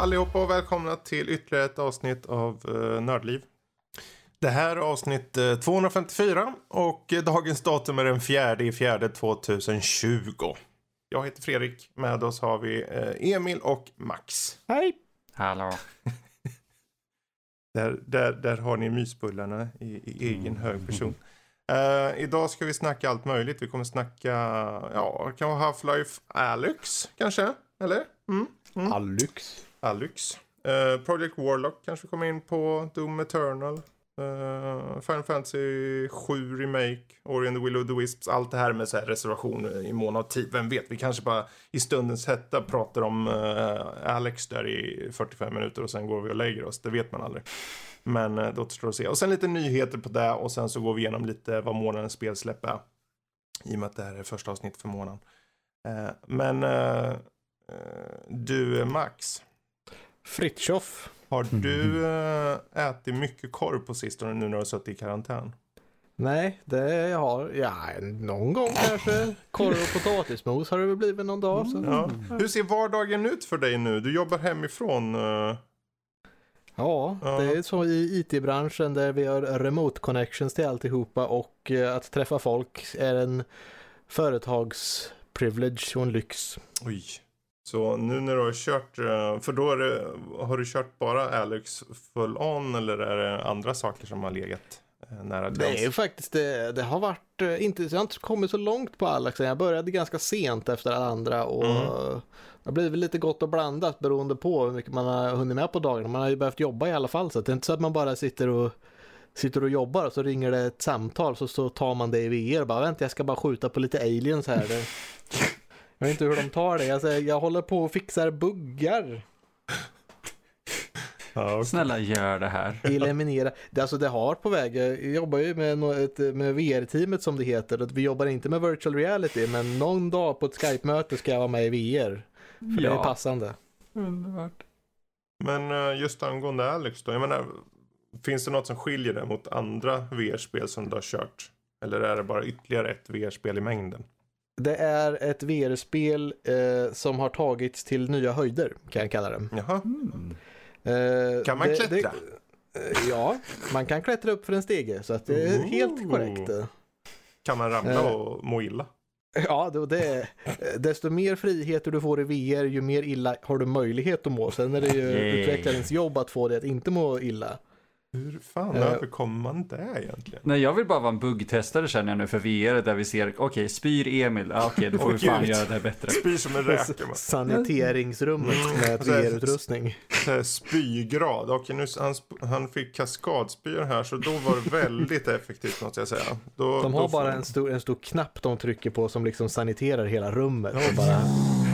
Allihopa och välkomna till ytterligare ett avsnitt av uh, Nördliv. Det här är avsnitt uh, 254 och uh, dagens datum är den 4 i fjärde 2020. Jag heter Fredrik, med oss har vi uh, Emil och Max. Hej! Hallå. Där, där, där har ni mysbullarna i, i egen hög person. Uh, idag ska vi snacka allt möjligt. Vi kommer snacka, ja, kan vara Half-Life Alyx kanske? Eller? Mm. Mm. Alyx. Alyx. Uh, eh, Project Warlock kanske vi kommer in på. Doom Eternal. Uh, Final Fantasy 7 Remake. Ori and the Will of the Wisps. Allt det här med så här reservation i mån av tid. Vem vet, vi kanske bara i stundens hetta pratar om uh, Alex där i 45 minuter och sen går vi och lägger oss. Det vet man aldrig. Men uh, det återstår att se. Och sen lite nyheter på det och sen så går vi igenom lite vad månadens spelsläpp är. I och med att det här är första avsnittet för månaden. Uh, men uh, du Max. Fritjof. Har du äh, ätit mycket korv på sistone nu när du har suttit i karantän? Nej, det har ja, någon gång kanske. Korv och potatismos har det väl blivit någon dag. Så. Ja. Hur ser vardagen ut för dig nu? Du jobbar hemifrån. Äh... Ja, ja, det är så i IT-branschen där vi har remote connections till alltihopa och äh, att träffa folk är en företagsprivilege och en lyx. Oj. Så nu när du har kört, för då det, har du kört bara Alex full on eller är det andra saker som har legat nära till Det är faktiskt det, det har varit inte, jag har inte kommit så långt på Alex Jag började ganska sent efter alla andra och mm. det har blivit lite gott och blandat beroende på hur mycket man har hunnit med på dagen. Man har ju behövt jobba i alla fall så det är inte så att man bara sitter och sitter och jobbar och så ringer det ett samtal så, så tar man det i VR och bara vänta jag ska bara skjuta på lite aliens här. Jag vet inte hur de tar det. Jag, säger, jag håller på och fixar buggar. Ja, okay. Snälla gör det här. Eliminera. Det, alltså det har på väg. Jag jobbar ju med, med VR-teamet som det heter. Vi jobbar inte med virtual reality men någon dag på ett Skype-möte ska jag vara med i VR. För ja. det är passande. Underbart. Men just angående Alex då. Jag menar, finns det något som skiljer det mot andra VR-spel som du har kört? Eller är det bara ytterligare ett VR-spel i mängden? Det är ett VR-spel eh, som har tagits till nya höjder, kan jag kalla det. Jaha. Mm. Eh, kan man det, klättra? Det, eh, ja, man kan klättra upp för en stege, så att det är Ooh. helt korrekt. Kan man ramla eh, och må illa? Ja, det, det, desto mer friheter du får i VR, ju mer illa har du möjlighet att må. Sen är det ju utvecklarens jobb att få dig att inte må illa. Hur fan uh, överkommer man det egentligen? Nej, jag vill bara vara en buggtestare känner jag nu för VR där vi ser, okej, okay, spyr Emil, ah, okej, okay, då får oh, vi fan göra det här bättre. Spyr som en räka. Saniteringsrummet mm. med VR-utrustning. Spygrad, okej, nu, han, han fick kaskadspyor här så då var det väldigt effektivt måste jag säga. Då, de har bara en stor, en stor knapp de trycker på som liksom saniterar hela rummet. Och bara...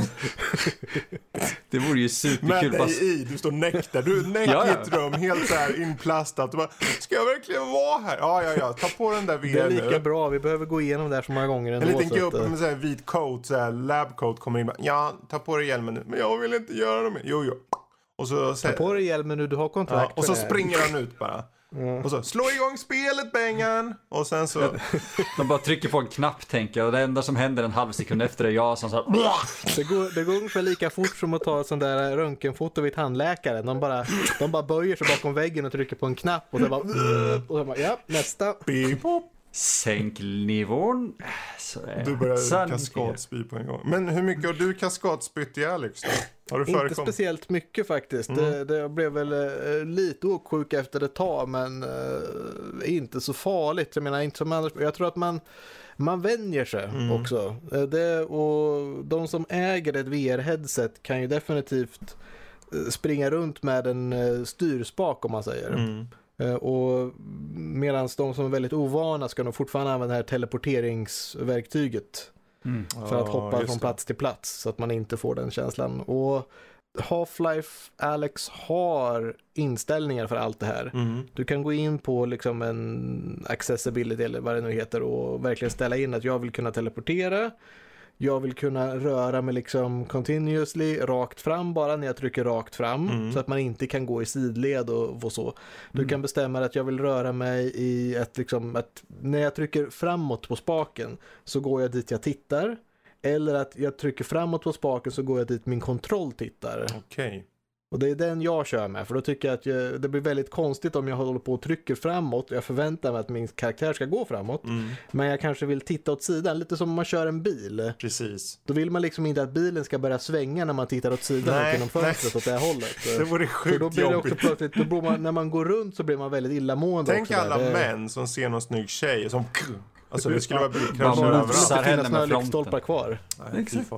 det vore ju superkul. Med dig i, du står näck där, du är näck ja, ja. i ett rum, helt så här inplastat. Och bara, Ska jag verkligen vara här? Ja, ja, ja, ta på den där VR Det är lika nu. bra, vi behöver gå igenom det här så många gånger ändå. En liten gubbe med så här vit coat, så här lab coat kommer in. Ja, ta på dig hjälmen nu. Men jag vill inte göra det mer. Jo, jo. Och så, ta på dig hjälmen nu, du har kontrakt ja, Och så springer han ut bara. Mm. Och så, slå igång spelet Bengan! Och sen så... De bara trycker på en knapp tänker jag och det enda som händer en halv sekund efter är jag som så här... Det går, det går ungefär lika fort som att ta ett sånt där röntgenfoto vid tandläkaren. De bara, de bara böjer sig bakom väggen och trycker på en knapp och så bara... Och så bara ja, nästa. Beep. Sänk nivån. du börjar kaskadspy på en gång. Men hur mycket har du kaskadspytt i Alex då? Har du Inte speciellt mycket faktiskt. Mm. Det, det blev väl eh, lite åksjuk efter ett tag men eh, inte så farligt. Jag menar inte som annars. Jag tror att man man vänjer sig mm. också. Eh, det, och de som äger ett VR-headset kan ju definitivt springa runt med en styrspak om man säger. Mm. Och medan de som är väldigt ovana ska nog fortfarande använda det här teleporteringsverktyget. Mm. För att hoppa från plats till plats så att man inte får den känslan. Och Half-Life Alex har inställningar för allt det här. Mm. Du kan gå in på liksom en accessibility eller vad det nu heter och verkligen ställa in att jag vill kunna teleportera. Jag vill kunna röra mig liksom continuously rakt fram bara när jag trycker rakt fram mm. så att man inte kan gå i sidled och, och så. Du mm. kan bestämma att jag vill röra mig i ett liksom att när jag trycker framåt på spaken så går jag dit jag tittar. Eller att jag trycker framåt på spaken så går jag dit min kontroll tittar. Okej. Okay. Och det är den jag kör med, för då tycker jag att jag, det blir väldigt konstigt om jag håller på och trycker framåt och jag förväntar mig att min karaktär ska gå framåt. Mm. Men jag kanske vill titta åt sidan, lite som om man kör en bil. Precis. Då vill man liksom inte att bilen ska börja svänga när man tittar åt sidan Nej, och genom fönstret åt det här hållet. Det vore För då sjukt blir det också jobbigt. plötsligt, då blir man, när man går runt så blir man väldigt illamående Tänk också. där. alla Det- män som ser någon snygg tjej som... Alltså det skulle vara Man bilkrascher mosar överallt. Det henne finns några med fronten. lyktstolpar kvar. Nej, Exakt.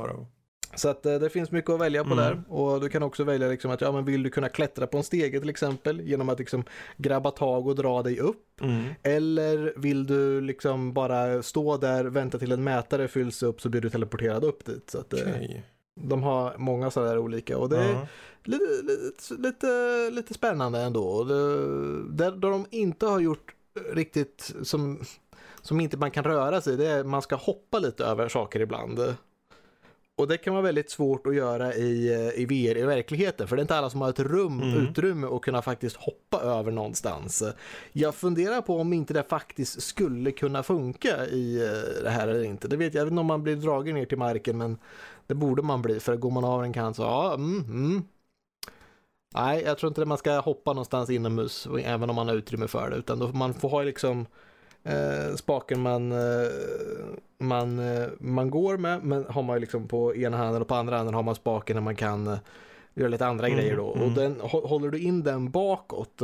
Så att eh, det finns mycket att välja på Mm. där. Och du kan också välja liksom att ja, men vill du kunna klättra på en stege till exempel genom att liksom grabba tag och dra dig upp. Mm. Eller vill du liksom bara stå där, vänta till en mätare fylls upp så blir du teleporterad upp dit. Så att, eh, Okej. De har många sådana där olika och det är Ja. lite, lite, lite, lite spännande ändå. Det, där, där de inte har gjort riktigt som, som inte man kan röra sig, det är man ska hoppa lite över saker ibland. Och det kan vara väldigt svårt att göra i, i VR i verkligheten, för det är inte alla som har ett rum, Mm. utrymme att kunna faktiskt hoppa över någonstans. Jag funderar på om inte det faktiskt skulle kunna funka i eh, det här eller inte. Det vet jag, jag vet inte om man blir dragen ner till marken, men det borde man bli, för går man av en kant så, ja, mm, mm. Nej, jag tror inte att man ska hoppa någonstans inomhus, även om man har utrymme för det, utan då man får ha liksom eh, spaken man, eh, man, eh, man går med, men har man liksom på ena handen och på andra handen har man spaken när man kan eh, göra lite andra Mm, grejer då. mm. Och den, hå- håller du in den bakåt,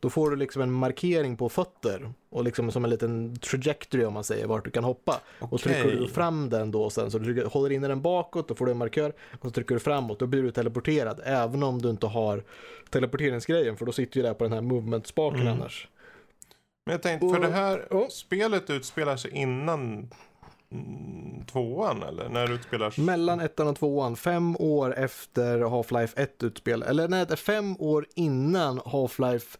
då får du liksom en markering på fötter och liksom som en liten trajectory om man säger vart du kan hoppa. Och trycker du fram den då sen så du trycker- håller in den bakåt, då får du en markör och så trycker du framåt, då blir du teleporterad även om du inte har teleporteringsgrejen för då sitter ju det på den här movement-spaken Mm. annars. Men jag tänkte, för det här ja. spelet utspelar sig innan mm, tvåan eller? När utspelar? Mellan ettan och tvåan, fem år efter Half-Life 1 utspel, eller nej, det är fem år innan Half-Life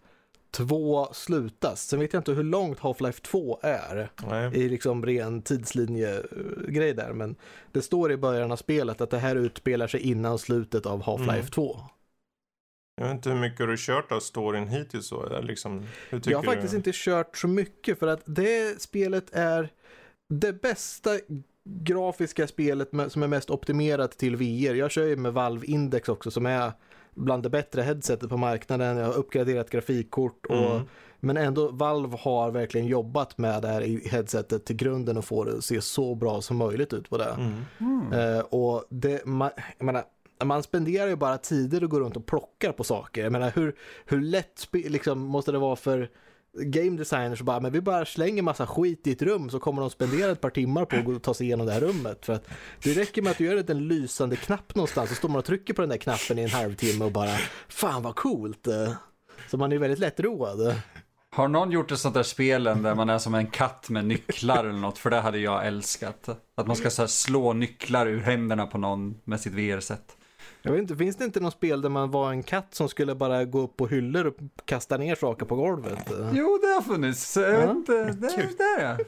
2 slutas. Sen vet jag inte hur långt Half-Life 2 är Nej. i liksom ren tidslinje-grej där, men det står i början av spelet att det här utspelar sig innan slutet av Half-Life Mm. 2. Jag vet inte hur mycket du har kört av storyn hittills Liksom, hur tycker Jag har faktiskt du? inte kört så mycket för att det spelet är det bästa grafiska spelet som är mest optimerat till VR. Jag kör ju med Valve Index också som är bland det bättre headsetet på marknaden. Jag har uppgraderat grafikkort och Mm. men ändå Valve har verkligen jobbat med det här i headsetet till grunden och få det att se så bra som möjligt ut på det. Mm. Eh, och det, man, jag menar, man spenderar ju bara tider och går runt och plockar på saker. Jag menar hur, hur lätt liksom, måste det vara för game designers bara, men vi bara slänger massa skit i ett rum så kommer de spendera ett par timmar på att gå och ta sig igenom det här rummet. För att det räcker med att du gör en liten lysande knapp någonstans så står man och trycker på den där knappen i en halvtimme och bara, fan vad coolt. Så man är ju väldigt lättroad. Har någon gjort ett sånt där spelen där man är som en katt med nycklar eller något? För det hade jag älskat. Att man ska så här slå nycklar ur händerna på någon med sitt VR-set. Jag vet inte, finns det inte något spel där man var en katt som skulle bara gå upp på hyllor och kasta ner saker på golvet? Jo, det har funnits. Jag vet inte. Det, Kul. det är det.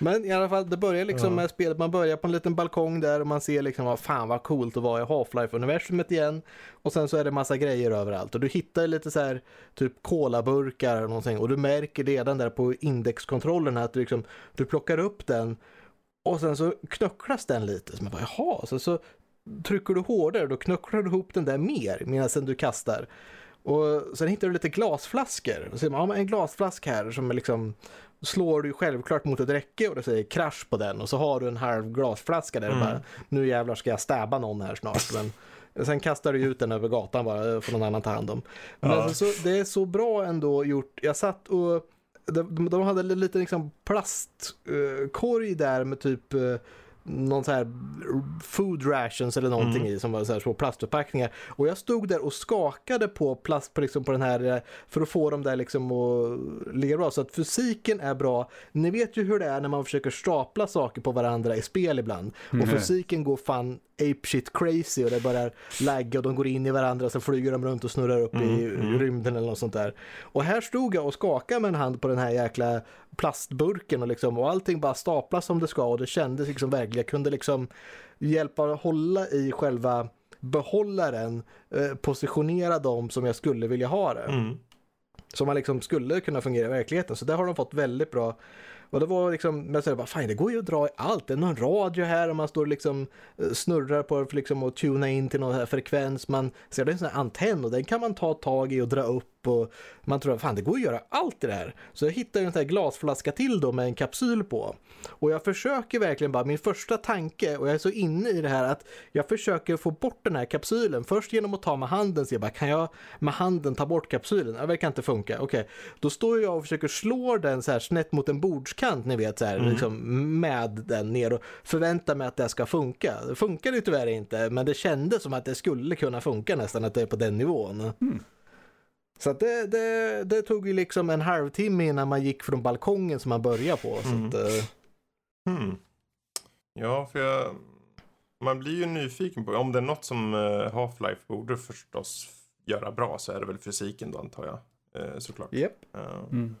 Men i alla fall, det börjar liksom Ja. med spelet, man börjar på en liten balkong där och man ser liksom vad fan vad coolt att vara i Half-Life-universumet igen. Och sen så är det massa grejer överallt och du hittar lite så här typ kolaburkar eller någonting och du märker redan där på indexkontrollen att du liksom, du plockar upp den och sen så knöcklas den lite. Så man bara jaha, så, så trycker du hårdare då knöcklar du ihop den där mer medan du kastar. Och sen hittar du lite glasflaskor. Och ser man, ja, en glasflask här som är liksom slår du självklart mot ett räcke och det säger krasch på den och så har du en halv glasflaska där Mm. bara nu jävlar ska jag stäba någon här snart. Men sen kastar du ut den över gatan bara för någon annan ta hand om. Men Ja. alltså, så, det är så bra ändå gjort. Jag satt och de, de hade lite liksom plastkorg där med typ eh, någon så här food rations eller någonting Mm. i som var så här små plastförpackningar. Och jag stod där och skakade på plast på, liksom på den här eh, för att få dem där liksom att ligga bra. Så att fysiken är bra. Ni vet ju hur det är när man försöker stapla saker på varandra i spel ibland. Och Mm. fysiken går fan ape shit crazy och det börjar lagga och de går in i varandra och så flyger de runt och snurrar upp i Mm, mm. rymden eller något sånt där. Och här stod jag och skakade med en hand på den här jäkla plastburken och liksom och allting bara staplas som det ska och det kändes liksom verkligen, jag kunde liksom hjälpa hålla i själva behållaren, eh, positionera dem som jag skulle vilja ha det. Mm. Som man liksom skulle kunna fungera i verkligheten. Så där har de fått väldigt bra Och det var liksom, men så bara, fan det går ju att dra i allt. Det är någon radio här och man står liksom eh, snurrar på för liksom att tuna in till någon här frekvens. Man ser det är en sån här antenn och den kan man ta tag i och dra upp och man tror att fan det går att göra allt det här. Så jag hittade en sån här glasflaska till då med en kapsyl på. Och jag försöker verkligen bara, min första tanke och jag är så inne i det här att jag försöker få bort den här kapsylen. Först genom att ta med handen, så jag bara kan jag med handen ta bort kapsylen? Det verkar inte funka. Okej, okay. då står jag och försöker slå den så här snett mot en bordskant, ni vet så här, mm. liksom med den ner och förväntar mig att det ska funka. Det funkar ju tyvärr inte, men det kändes som att det skulle kunna funka nästan att det är på den nivån. Mm. Så det, det, det, tog ju liksom en halvtimme innan man gick från balkongen som man började på. Så mm. att, uh... hmm. Ja, för jag, man blir ju nyfiken på, om det är något som uh, Half-Life borde förstås göra bra så är det väl fysiken då antar jag. Uh, såklart. Yep. Mm.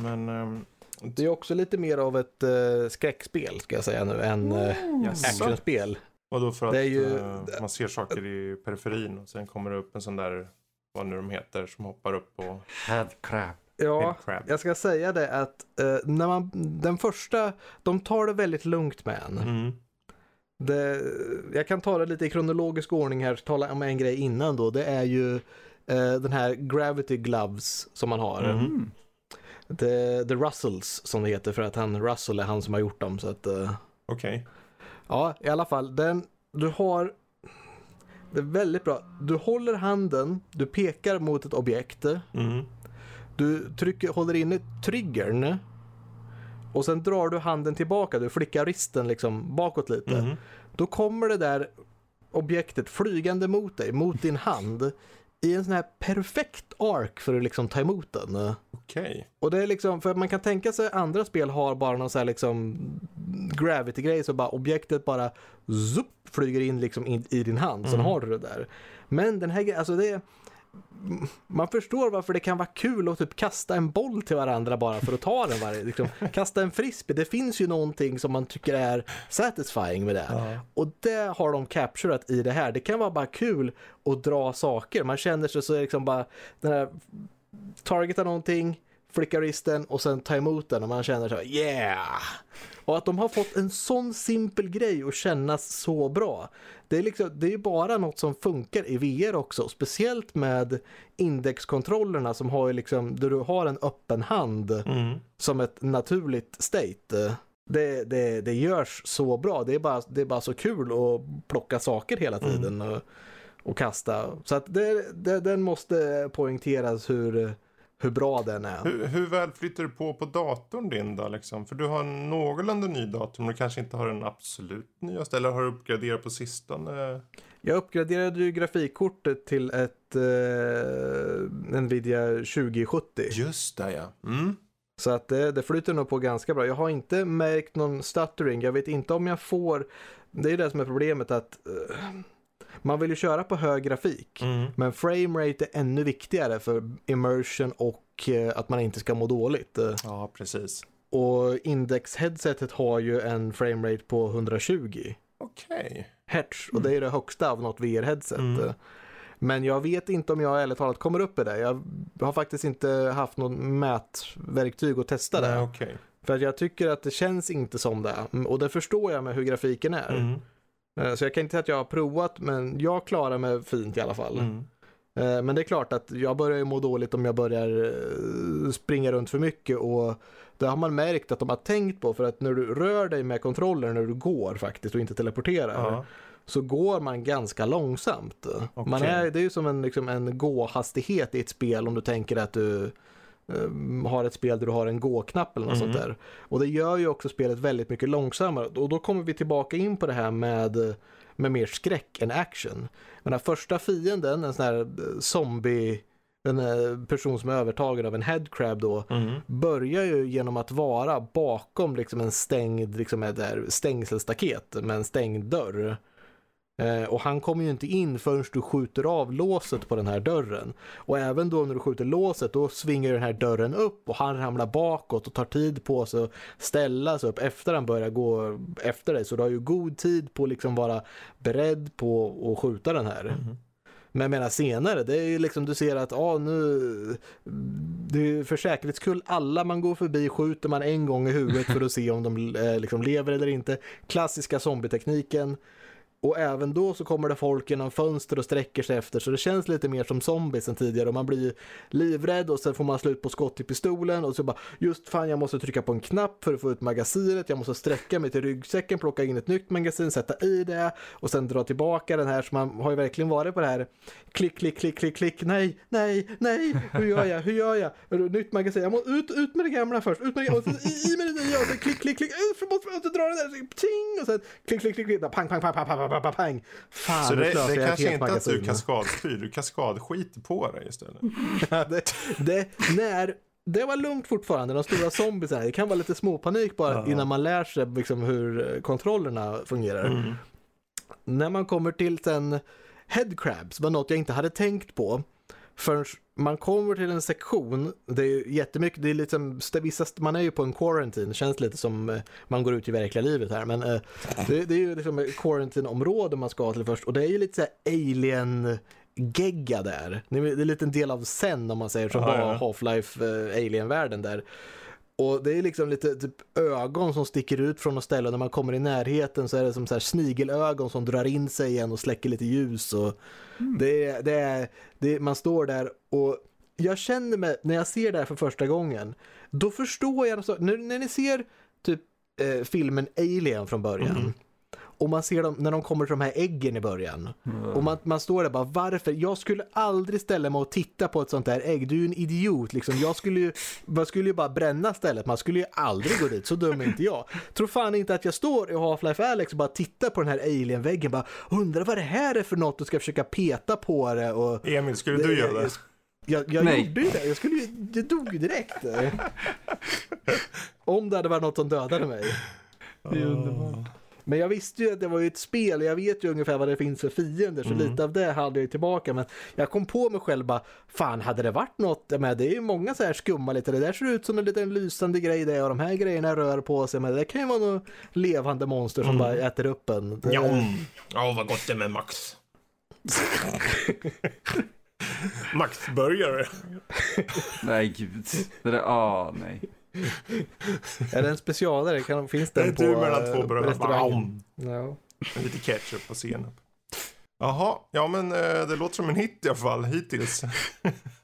Men um, det är också lite mer av ett uh, skräckspel ska jag säga nu än uh, actionspel. Och då för att ju... man ser saker i periferin och sen kommer det upp en sån där vad nu de heter, som hoppar upp på... Headcrab. Ja, Headcrab. jag ska säga det att eh, när man, den första, de tar det väldigt lugnt med en. Mm. Det, jag kan ta det lite i kronologisk ordning här, tala om en grej innan då. Det är ju eh, den här Gravity Gloves som man har. Mm. The, the Russells som det heter för att han, Russell är han som har gjort dem. Så att, eh, Okej. Okay. Ja, i alla fall. Den, du har det är väldigt bra. Du håller handen, du pekar mot ett objekt. Mm. Du trycker, håller inne triggern. Och sen drar du handen tillbaka, du flickar risten liksom bakåt lite. Mm. Då kommer det där objektet flygande mot dig, mot din hand i en sån här perfekt ark för att liksom ta emot den. Okej. Okay. Och det är liksom, för man kan tänka sig andra spel har bara någon sån här liksom gravity-grej så bara objektet bara zup, flyger in liksom in, i din hand, mm. så har du det där. Men den här grejen, alltså det är man förstår varför det kan vara kul att typ kasta en boll till varandra bara för att ta den. Varje, liksom, kasta en frisbee, det finns ju någonting som man tycker är satisfying med det. Ja. Och det har de capturat i det här. Det kan vara bara kul att dra saker. Man känner sig så liksom bara, den här, targeta någonting, flicka risten och sen ta emot den och man känner så yeah! Och att de har fått en sån simpel grej att kännas så bra. Det är, liksom, det är bara något som funkar i VR också. Speciellt med indexkontrollerna som har liksom, där du har en öppen hand mm. som ett naturligt state. Det, det, det görs så bra. Det är, bara, det är bara så kul att plocka saker hela mm. tiden mm. och, och, kasta. Så att det, det, den måste poängteras hur hur bra den är. Hur, hur väl flyttar du på på datorn din då? Liksom? För du har en någorlunda ny dator men du kanske inte har den absolut nyaste. Eller har du uppgraderat på sistone? Jag uppgraderade ju grafikkortet till ett eh, Nvidia 2070. Just det ja. Mm. Så att det, det flyter nog på ganska bra. Jag har inte märkt någon stuttering. Jag vet inte om jag får... Det är det som är problemet att... Uh, man vill ju köra på hög grafik. Mm. Men framerate är ännu viktigare för immersion och eh, att man inte ska må dåligt. Ja, precis. Och Index-headsetet har ju en framerate på 120. Okej. Okay. Hertz, och det är det högsta av något VR-headset. Mm. Men jag vet inte om jag ärligt talat kommer upp i det. Jag har faktiskt inte haft något mätverktyg att testa det. Nej, okay. För jag tycker att det känns inte som det. Och det förstår jag med hur grafiken är. Mm. Eh, så jag kan inte säga att jag har provat men jag klarar mig fint i alla fall. Mm. Eh, men det är klart att jag börjar ju må dåligt om jag börjar eh, springa runt för mycket och det har man märkt att de har tänkt på för att när du rör dig med kontrollen när du går faktiskt och inte teleporterar ja. så går man ganska långsamt. Okay. Man är, det är ju som en, liksom en gåhastighet i ett spel om du tänker att du har ett spel där du har en gå-knapp eller något mm. sånt där. Och det gör ju också spelet väldigt mycket långsammare. Och då kommer vi tillbaka in på det här med, med mer skräck än action. Den här första fienden, en sån här eh, zombie en person som är övertagen av en headcrab då mm. börjar ju genom att vara bakom liksom en stängd liksom ett stängselstaket med en stängd dörr. Eh, och han kommer ju inte in förrän du skjuter av låset på den här dörren. Och även då när du skjuter låset då svingar den här dörren upp och han ramlar bakåt och tar tid på sig att ställa sig upp efter han börjar gå efter dig. Så du har ju god tid på att liksom vara beredd på att skjuta den här. Mm. Men menar senare, det är ju liksom du ser att ah, nu, det är för säkerhets skull, alla man går förbi skjuter man en gång i huvudet för att se om de eh, liksom lever eller inte. Klassiska zombietekniken. Och även då så kommer det folk genom fönster och sträcker sig efter så det känns lite mer som zombies än tidigare. Och man blir livrädd och sen får man slut på skott i pistolen och så bara just fan jag måste trycka på en knapp för att få ut magasinet, jag måste sträcka mig till ryggsäcken, plocka in ett nytt magasin, sätta i det och sen dra tillbaka den här. Så man har ju verkligen varit på det här klick, klick, klick, klick, klick, nej, nej, nej, hur gör jag, hur gör jag, nytt magasin, jag måste ut, ut med det gamla först, ut med det gamla, och sen i med det nya och sen klick, klick, klick, äh, ut, måste dra den där, ting och sen klick, klick, klick, klick, pang, pang, pang, pang, pang, pang, pang, pang. Fan, Så det, det kanske inte att du magasin. kaskadspyr, du kaskadskiter på dig istället. det, det, när, det var lugnt fortfarande, de stora zombiesarna. Det kan vara lite småpanik bara Ja. innan man lär sig liksom, hur kontrollerna fungerar. Mm. När man kommer till sen headcrabs var något jag inte hade tänkt på. Förrän man kommer till en sektion, det är ju jättemycket, det är liksom, vissa, man är ju på en quarantine, känns lite som eh, man går ut i verkliga livet här, men eh, det, det är ju liksom ett quarantine-område man ska till först och det är ju lite så alien gegga där. Det är det en del av Zen om man säger som Ja, var ja. Half-Life eh, Alien-världen där. Och det är liksom lite typ ögon som sticker ut från något ställe. När man kommer i närheten så är det som så här snigelögon som drar in sig igen och släcker lite ljus. Och det, är- det är, det man står där och jag känner mig, när jag ser det här för första gången, då förstår jag, så, när, när ni ser typ eh, filmen Alien från början. Och man ser dem när de kommer till de här äggen i början. Och man, man står där bara, varför? Jag skulle aldrig ställa mig och titta på ett sånt där ägg. Du är ju en idiot liksom. Jag skulle ju, man skulle ju bara bränna stället. Man skulle ju aldrig gå dit. Så dum är inte jag. Tror fan inte att jag står i Half-Life Alex och bara tittar på den här alien-väggen. Bara undrar vad det här är för något och ska försöka peta på det. Och Emil, skulle du göra det? jag, jag Nej. gjorde ju det. Jag skulle ju, det dog ju direkt. Om det hade varit något som dödade mig. Det är underbart. Men jag visste ju att det var ju ett spel, jag vet ju ungefär vad det finns för fiender, så Mm. lite av det hade jag tillbaka. Men jag kom på mig själv bara, fan hade det varit något, men det är ju många så här skumma lite, det där ser ut som en liten lysande grej det och de här grejerna rör på sig, men det kan ju vara något levande monster som bara äter upp en. Det, Mm. Ja, ja vad gott det är med Max. Max-burgare. Nej gud. Det där, ah nej. Är det en specialare? Kan, finns Det den är på du mellan två eh, restaurangen? Ja. Lite ketchup och senap. Jaha, ja men eh, det låter som en hit i alla fall hittills.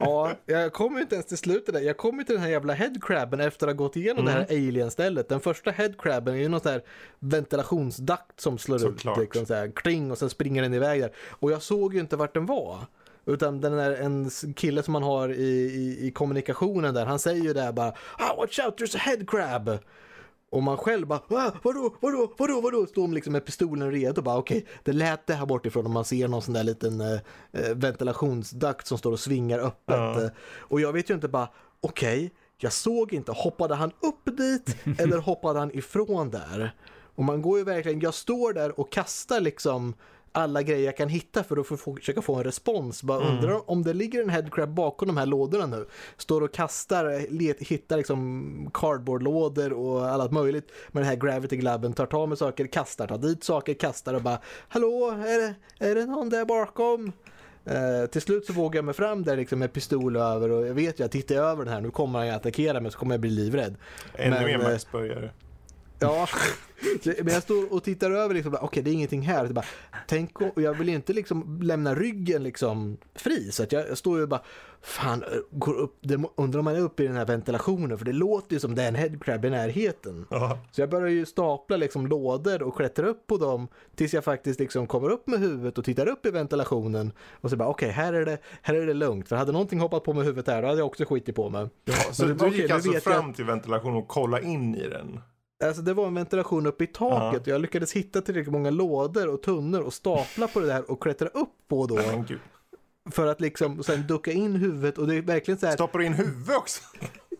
Ja, jag kom ju inte ens till slutet där. Jag kom ju till den här jävla headcrabben efter att ha gått igenom det här Mm. alien-stället. Den första headcrabben är ju någon sån här ventilationsdakt som slår Såklart. ut liksom så här kling och sen springer den iväg där. Och jag såg ju inte vart den var. Utan den är en kille som man har i, i, i kommunikationen där, han säger ju där bara ah, watch out there's a headcrab. Och man själv bara ah, vadå, vadå, vadå, vadå? Står man liksom med pistolen redo bara okej, det lät det här bortifrån och man ser någon sån där liten eh, eh, ventilationsdakt som står och svingar öppet. Ja. Eh, Och jag vet ju inte bara okej, jag såg inte, hoppade han upp dit eller hoppade han ifrån där? Och man går ju verkligen, jag står där och kastar liksom alla grejer jag kan hitta för att försöka få en respons. Bara undrar om det ligger en headcrab bakom de här lådorna nu. Står och kastar, let, hittar liksom cardboardlådor och allt möjligt med den här gravity glabben. Tar tag med saker, kastar, tar dit saker, kastar och bara Hallå, är det, är det någon där bakom? Eh, till slut så vågar jag mig fram där liksom med pistol över och jag vet ju att tittar jag över den här nu kommer han ju attackera mig så kommer jag bli livrädd. Ännu mer eh, Max-burgare. Ja, så- men jag står och tittar över liksom, okej det är ingenting här. Så bara, tänk och jag vill inte liksom lämna ryggen liksom fri. Så att jag, jag står ju bara, fan, går upp, det, undrar om man är uppe i den här ventilationen. För det låter ju som det är en headcrab i närheten. Ja. Så jag börjar ju stapla liksom lådor och klättra upp på dem tills jag faktiskt liksom kommer upp med huvudet och tittar upp i ventilationen. Och så bara okej, här, är det, här är det lugnt. För hade någonting hoppat på med huvudet här då hade jag också skitit på mig. Ja, så Men du gick nu alltså vet jag- fram till ventilationen och kollade in i den? Alltså det var en ventilation uppe i taket och jag lyckades hitta tillräckligt många lådor och tunnor och stapla på det där och klättra upp på då. För att liksom sen ducka in huvudet och det är verkligen så här. Stoppar du in huvudet också?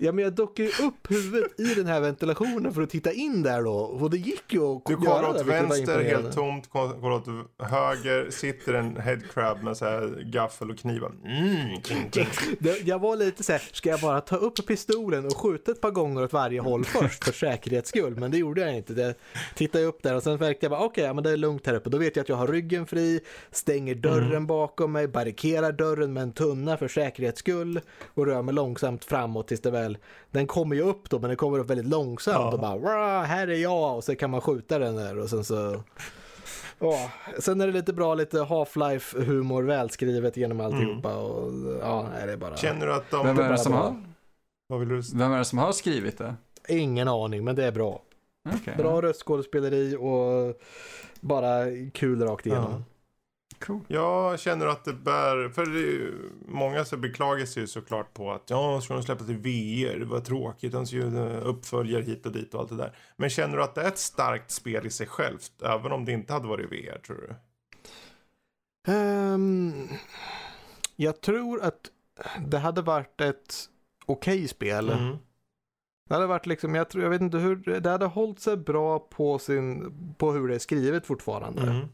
Ja, men jag dockade ju upp huvudet i den här ventilationen för att titta in där då. Och det gick ju att Du kollar åt vänster, helt tomt. Kollar åt höger, sitter en headcrab med så här gaffel och knivar. Mm, kling, kling. Det, jag var lite så här, ska jag bara ta upp pistolen och skjuta ett par gånger åt varje håll först för säkerhets skull? Men det gjorde jag inte. Det tittade jag upp där och sen märkte jag bara, okej, ja, men det är lugnt här uppe. Då vet jag att jag har ryggen fri, stänger dörren bakom mig, barrikerar dörren med en tunna för säkerhets skull och rör mig långsamt framåt tills det väl, den kommer ju upp då, men den kommer upp väldigt långsamt Ja. och bara, "Wah, här är jag och så kan man skjuta den där och sen så Ja, sen är det lite bra, lite Half-Life humor, välskrivet genom alltihopa och ja, nej, det är bara... Känner du att de... Vem är det som har, Vad vill du vem är det som har skrivit det? Ingen aning, men det är bra. Okej. Bra röstskådespeleri och bara kul rakt igenom. Ja. Cool. Jag känner att det bär, för det är många så beklagar sig ju såklart på att ja, ska de släppa till VR, det var tråkigt, de ju uppföljer hit och dit och allt det där. Men känner du att det är ett starkt spel i sig självt, även om det inte hade varit VR tror du? Ehm, jag tror att det hade varit ett okej spel. Mm. Det hade varit liksom, jag, tror, jag vet inte hur, det hade hållit sig bra på, sin, på hur det är skrivet fortfarande. Mm.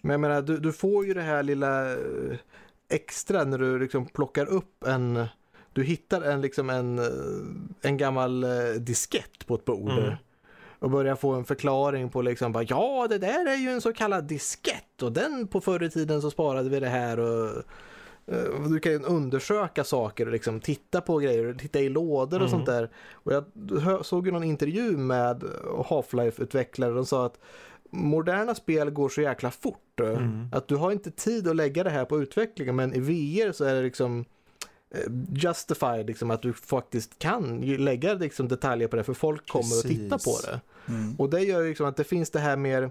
Men jag menar, du, du får ju det här lilla eh, extra när du liksom plockar upp en, du hittar en, liksom en, eh, en gammal eh, diskett på ett bord. Mm. Och börjar få en förklaring på liksom, bara, ja det där är ju en så kallad diskett och den på förr i tiden så sparade vi det här och du kan undersöka saker och liksom titta på grejer, titta i lådor och Mm. sånt där. Och jag såg ju någon intervju med Half-Life-utvecklare och de sa att moderna spel går så jäkla fort. eh, Mm. Att du har inte tid att lägga det här på utvecklingen men i VR så är det liksom eh, justified liksom att du faktiskt kan lägga liksom detaljer på det för folk kommer att titta på Precis. det. Mm. Och det gör liksom att det finns det här mer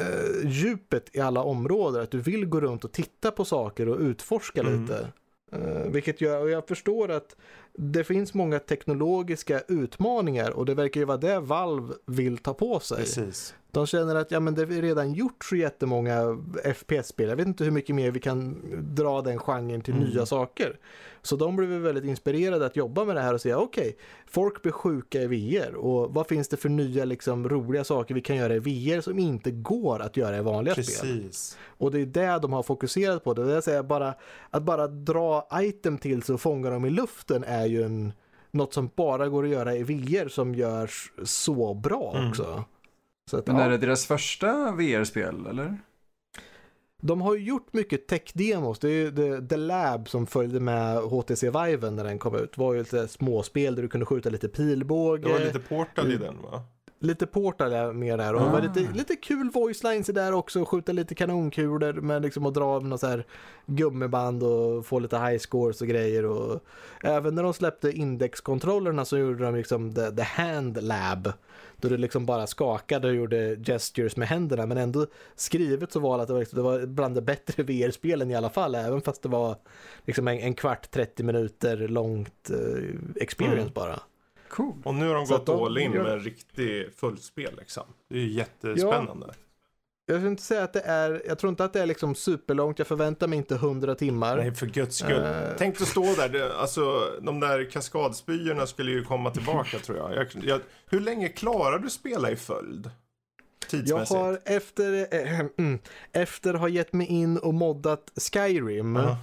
eh, djupet i alla områden. Att du vill gå runt och titta på saker och utforska Mm. lite. Eh, vilket gör, och jag förstår att det finns många teknologiska utmaningar och det verkar ju vara det Valve vill ta på sig. Precis. De känner att ja, men det är redan gjort så jättemånga FPS-spel. Jag vet inte hur mycket mer vi kan dra den genren till Mm. nya saker. Så de blev väldigt inspirerade att jobba med det här och säga okej, folk blir sjuka i VR och vad finns det för nya liksom, roliga saker vi kan göra i VR som inte går att göra i vanliga spel. Precis. Och det är det de har fokuserat på. Det vill säga bara, att bara dra item till sig och fånga dem i luften är ju en, något som bara går att göra i VR som görs så bra Mm. också. Så att, Men ja. är det deras första VR-spel, eller? De har ju gjort mycket tech-demos. Det är ju The, The Lab som följde med HTC Viven när den kom ut. Det var ju lite småspel där du kunde skjuta lite pilbåge. Det var lite portal i Mm. den va? Lite Portal med där och Ah. lite, lite kul voice lines där också. Skjuta lite kanonkulor med liksom att dra med något så här gummiband och få lite high scores och grejer. Och även när de släppte indexkontrollerna så gjorde de liksom the, the hand lab. Då du liksom bara skakade och gjorde gestures med händerna men ändå skrivet så var det att det var, liksom, det var bland de bättre VR-spelen i alla fall. Även fast det var liksom en, en kvart, 30 minuter långt eh, experience Mm. bara. Cool. Och nu har de Så gått all in med en riktig fullspel liksom. Det är ju jättespännande. Jag vill inte säga att det är, jag tror inte att det är liksom superlångt, jag förväntar mig inte 100 timmar. Nej, för guds skull. Eh. Tänk att stå där, det, alltså de där kaskadspyorna skulle ju komma tillbaka tror jag. jag, jag hur länge klarar du spela i följd? Jag har efter, mm, efter att ha gett mig in och moddat Skyrim Ja,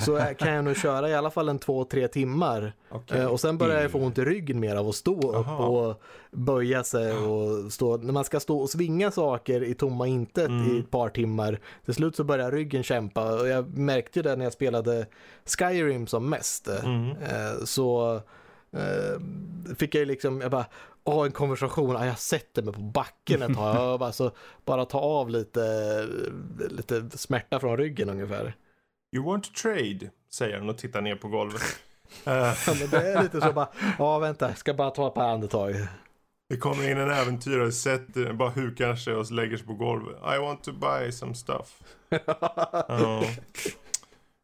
så kan jag nog köra i alla fall en två, tre timmar. okej. Eh, och sen börjar jag få ont i ryggen mer av att stå upp Aha. och böja sig och stå. När man ska stå och svinga saker i tomma intet Mm. i ett par timmar. Till slut så börjar ryggen kämpa och jag märkte det när jag spelade Skyrim som mest. Mm. Eh, så eh, fick jag ju liksom, jag bara, åh en konversation, ah, jag sätter mig på backen ett tag, Jag bara, så, bara ta av lite, lite smärta från ryggen ungefär. You want to trade? Säger han och tittar ner på golvet. Eh, Ja, men det är lite så bara, ja vänta, ska bara ta ett par andetag. det kommer in en äventyrare, sätter, bara hukar sig och lägger sig på golvet. I want to buy some stuff. Ja.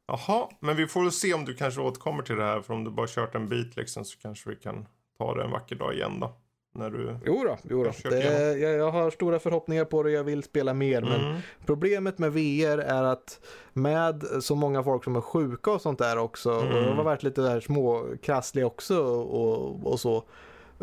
Jaha, men vi får väl se om du kanske återkommer till det här. För om du bara kört en bit liksom så kanske vi kan ta det en vacker dag igen då. När du... Jo då, jo då. Det, jag, jag har stora förhoppningar på det, jag vill spela mer. Men Mm. problemet med VR är att med så många folk som är sjuka och sånt där också, och Mm. jag har varit lite där små krasslig också och, och så.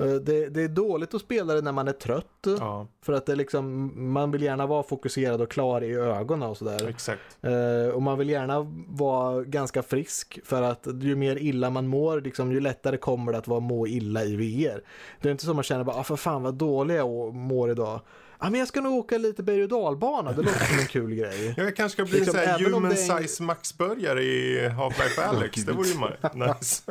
Eh, Det, det är dåligt att spela det när man är trött. Ja, För att det liksom, man vill gärna vara fokuserad och klar i ögonen och sådär. exakt. Eh, och man vill gärna vara ganska frisk för att ju mer illa man mår, liksom, ju lättare kommer det att vara må illa i VR. Det är inte så man känner bara, ah, för fan vad dålig jag mår idag. Ah, men jag ska nog åka lite berg och dalbana, det låter som en kul grej. Ja, Jag kanske ska bli Liksom, en sån här human en- size Max-burgare i Half-Life Alex. det vore ju nice.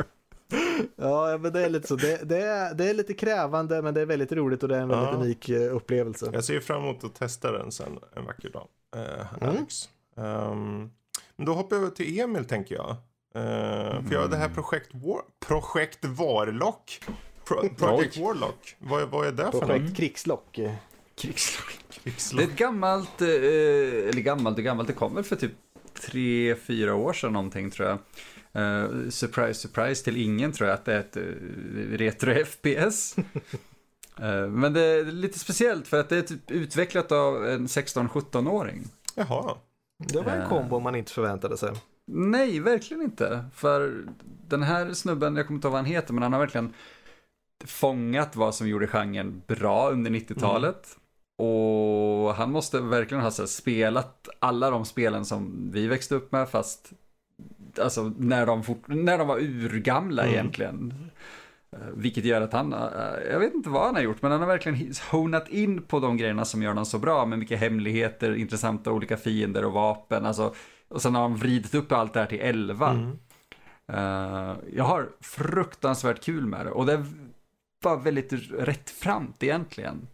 Ja, men det är lite så. Det, det, är, det är lite krävande, men det är väldigt roligt och det är en väldigt Ja. unik eh, upplevelse. Jag ser fram emot att testa den sen en vacker dag. Eh, Mm. Alex. Ehm, men då hoppar jag över till Emil tänker jag. Eh, För jag har det här projekt, War, projekt Warlock. Pro, project Oj. Warlock. Vad, vad är det för något? Projekt Krigslock. Krigslag. Det är Krigslock? ett gammalt, eh, eller gammalt och gammalt, det kom väl för typ tre, fyra år sedan någonting tror jag. Eh, surprise, surprise till ingen tror jag att det är ett uh, retro-FPS. Eh, men det är lite speciellt för att det är typ utvecklat av en 16-17-åring. Jaha. Det var en Eh. kombo man inte förväntade sig. Nej, verkligen inte. För den här snubben, jag kommer inte ihåg vad han heter, men han har verkligen fångat vad som gjorde genren bra under 90-talet. Och han måste verkligen ha så här, spelat alla de spelen som vi växte upp med, fast alltså när de, fort, när de var urgamla Mm. egentligen. Eh, Vilket gör att han, eh, jag vet inte vad han har gjort, men han har verkligen honat in på de grejerna som gör dem så bra, med mycket hemligheter, intressanta olika fiender och vapen, alltså, och sen har han vridit upp allt det här till 11. Mm. Eh, jag har fruktansvärt kul med det och det var väldigt rättframt egentligen.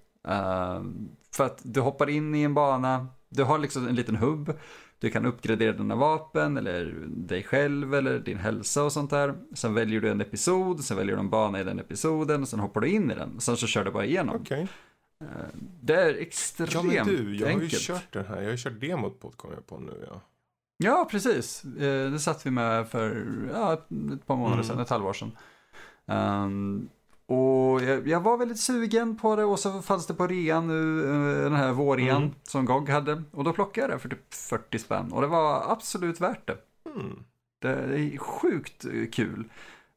För att du hoppar in i en bana, du har liksom en liten hubb, du kan uppgradera dina vapen eller dig själv eller din hälsa och sånt där. Sen väljer du en episod, sen väljer du en bana i den episoden och sen hoppar du in i den. Sen så kör du bara igenom. Okej. Eh, det är extremt Ja men du, jag har ju enkelt. kört den här. Jag har ju kört demot på kommer jag på nu ja. Ja, precis. Eh, Det satt vi med för ja, ett, par månader Mm. sedan, ett halvår sedan. Ehm, och jag, jag var väldigt sugen på det och så fanns det på rean nu, eh, den här vårrean Mm. som GOG hade. Och då plockade jag det för typ 40 spänn och det var absolut värt det. Mm. Det är sjukt kul.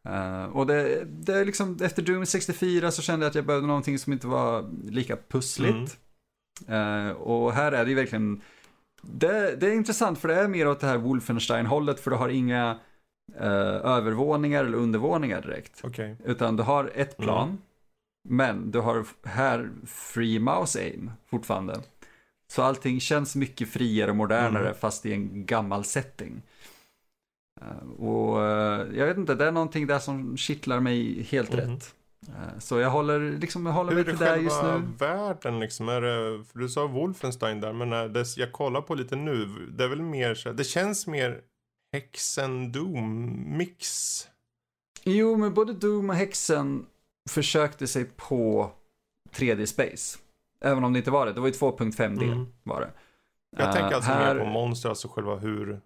Eh, och det, det är liksom, efter Doom 64 så kände jag att jag behövde någonting som inte var lika pussligt. Eh, och här är det ju verkligen, det, det är intressant för det är mer åt det här Wolfenstein-hållet för du har inga eh, övervåningar eller undervåningar direkt. Okej. Utan du har ett plan, Mm. men du har här free mouse aim fortfarande. Så allting känns mycket friare och modernare Mm. fast i en gammal setting. Eh, och eh, jag vet inte, det är någonting där som kittlar mig helt Mhm. rätt. Eh, så jag håller, liksom, jag håller Hur är mig det till där just själva nu. världen liksom? Är det, för du sa Wolfenstein där, men är det, jag kollar på lite nu. Det är väl mer så det känns mer Hexen Doom-mix. Jo, men både Doom och Hexen försökte sig på 3D Space. Även om det inte var det. Det var ju 2.5D Mm. var det. Jag Eh, tänker alltså här... mer på monster, alltså själva hur...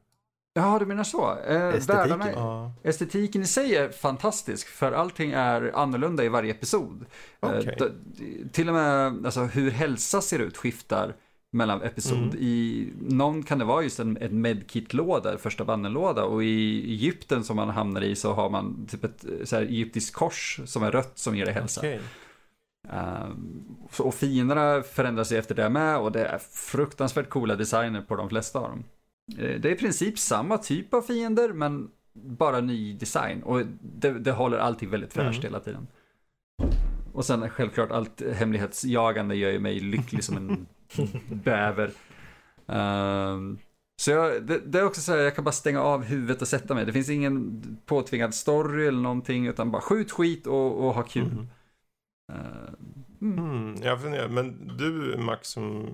Ja, du menar så. Uh, Estetiken. Världarna... Ja. Estetiken i sig är fantastisk, för allting är annorlunda i varje episod. Eh, Okej. d- till och med alltså, hur hälsa ser ut skiftar mellan episod. Mm. I någon kan det vara just en, en medkit-låda, första bannenlåda, och i Egypten som man hamnar i så har man typ ett eh, så här, egyptiskt kors som är rött som ger dig hälsa. Okej. Ehm, så- och fienderna förändras ju efter det med och det är fruktansvärt coola designer på de flesta av dem. Eh, Det är i princip samma typ av fiender men bara ny design och det, det håller allting väldigt fräscht Mm. hela tiden. Och sen självklart allt hemlighetsjagande gör ju mig lycklig som en bäver. Ehm, så jag, det, det är också så här, jag kan bara stänga av huvudet och sätta mig. Det finns ingen påtvingad story eller någonting utan bara skjut skit och, och ha kul. Mhm. Eh, mm. Mm, jag funderar, men du Max som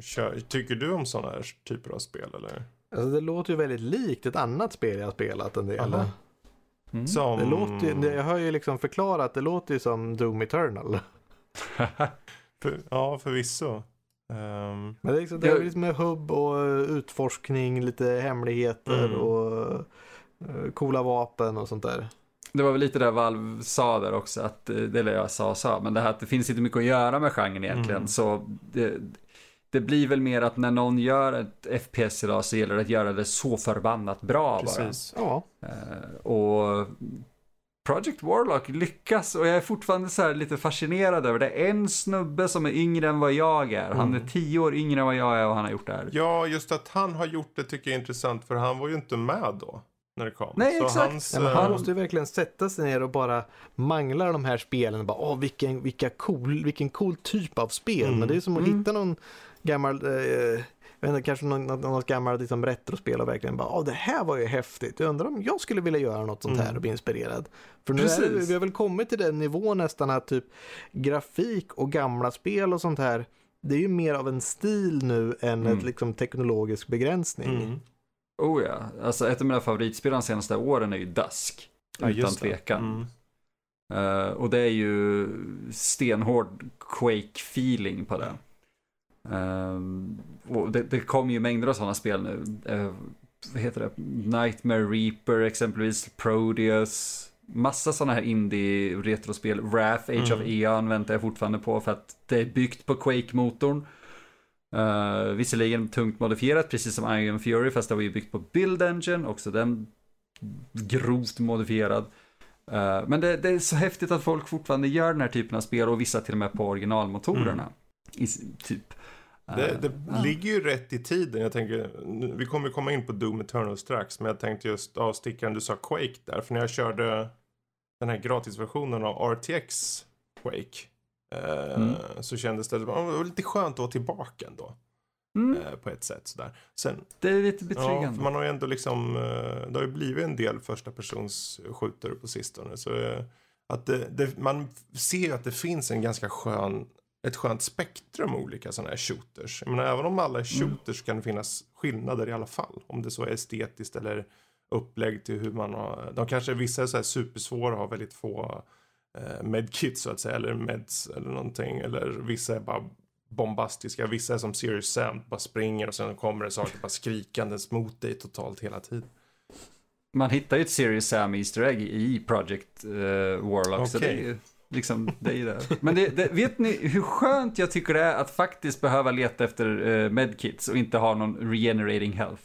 kör, tycker du om sådana här typer av spel eller? Alltså, det låter ju väldigt likt ett annat spel jag har spelat en del. Mm. Som... Det låter ju, jag har ju liksom förklarat, det låter ju som Doom Eternal. För, ja, förvisso. Um, Men det är, liksom, det är liksom med hubb och eh, utforskning, lite hemligheter Mm. och eh, coola vapen och sånt där. Det var väl lite det Valve sa där också, att, eh, eller jag sa sa, men det här att det finns inte mycket att göra med genren egentligen. Mm. Så det, det blir väl mer att när någon gör ett FPS idag så gäller det att göra det så förbannat bra Precis. Ja, bara. Eh, och Project Warlock lyckas och jag är fortfarande så här lite fascinerad över det. En snubbe som är yngre än vad jag är. Han är Mm. tio år yngre än vad jag är och han har gjort det här. Ja, just att han har gjort det tycker jag är intressant för han var ju inte med då. När det kom. Nej, Så exakt. Hans, Ja, men eh, han måste ju verkligen sätta sig ner och bara mangla de här spelen och bara åh vilken, vilka cool, vilken cool typ av spel. Mm. Men det är som att Mm. hitta någon gammal, eh, jag vet inte, kanske något, något gammalt liksom, retrospel och verkligen bara åh det här var ju häftigt. Jag undrar om jag skulle vilja göra något sånt här Mm. och bli inspirerad. För nu är, vi har väl kommit till den nivån nästan att typ grafik och gamla spel och sånt här det är ju mer av en stil nu än Mm. ett liksom teknologisk begränsning. mm. Oh ja, alltså ett av mina favoritspel de senaste åren är ju Dusk. Ja, utan tvekan. Mm. Eh, och det är ju stenhård Quake-feeling på det. Ehm, och det, det kommer ju mängder av sådana spel nu. Eh, vad heter det? Nightmare Reaper exempelvis, Prodeus. Massa sådana här indie-retrospel. Wrath, Age of Mm. Eon väntar jag fortfarande på för att det är byggt på Quake-motorn. Uh, visserligen tungt modifierat, precis som Iron Fury, fast det var ju byggt på Build Engine, också den grovt modifierad. Eh, men det, det är så häftigt att folk fortfarande gör den här typen av spel och vissa till och med på originalmotorerna. I, s- typ. Det, Eh, det ja. ligger ju rätt i tiden. Jag tänker, vi kommer komma in på Doom Eternal strax, men jag tänkte just avstickaren du sa Quake där. För när jag körde den här gratisversionen av RTX Quake eh, Mm. så kändes det, det var lite skönt att vara tillbaka ändå. Mm, Eh, på ett sätt sådär. Sen, det är lite ja, betryggande. för man har ju ändå liksom, eh, det har ju blivit en del första persons skjutare på sistone. Så att det, det, man ser ju att det finns en ganska skön, ett skönt spektrum olika sådana här shooters. Jag menar, även om alla är shooters kan det finnas skillnader i alla fall. Om det så är estetiskt eller upplägg till hur man har, de kanske, vissa är så här supersvåra och har väldigt få eh, medkits så att säga, eller meds eller någonting. Eller vissa är bara bombastiska, vissa är som Serious Sam, bara springer och sen kommer det saker bara skrikandes mot dig totalt hela tiden. Man hittar ju ett Serious Sam Easter Egg i Project uh, Warlock. Så det är ju liksom, det är ju det. Men det, det, vet ni hur skönt jag tycker det är att faktiskt behöva leta efter uh, medkits och inte ha någon regenerating health.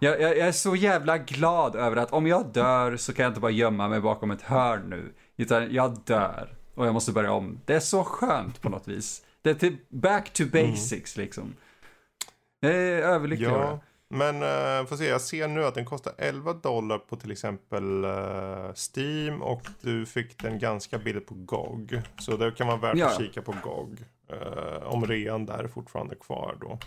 Jag, jag, jag är så jävla glad över att om jag dör så kan jag inte bara gömma mig bakom ett hörn nu. Utan jag dör och jag måste börja om. Det är så skönt på något vis. Det är till back to basics liksom. Jag är överlycklig. Ja, men uh, får se, jag ser nu att den kostar 11 dollar på till exempel eh, Steam och du fick den ganska billigt på GOG. Så det kan vara värt Ja. att kika på GOG. eh, om rean där är fortfarande kvar då.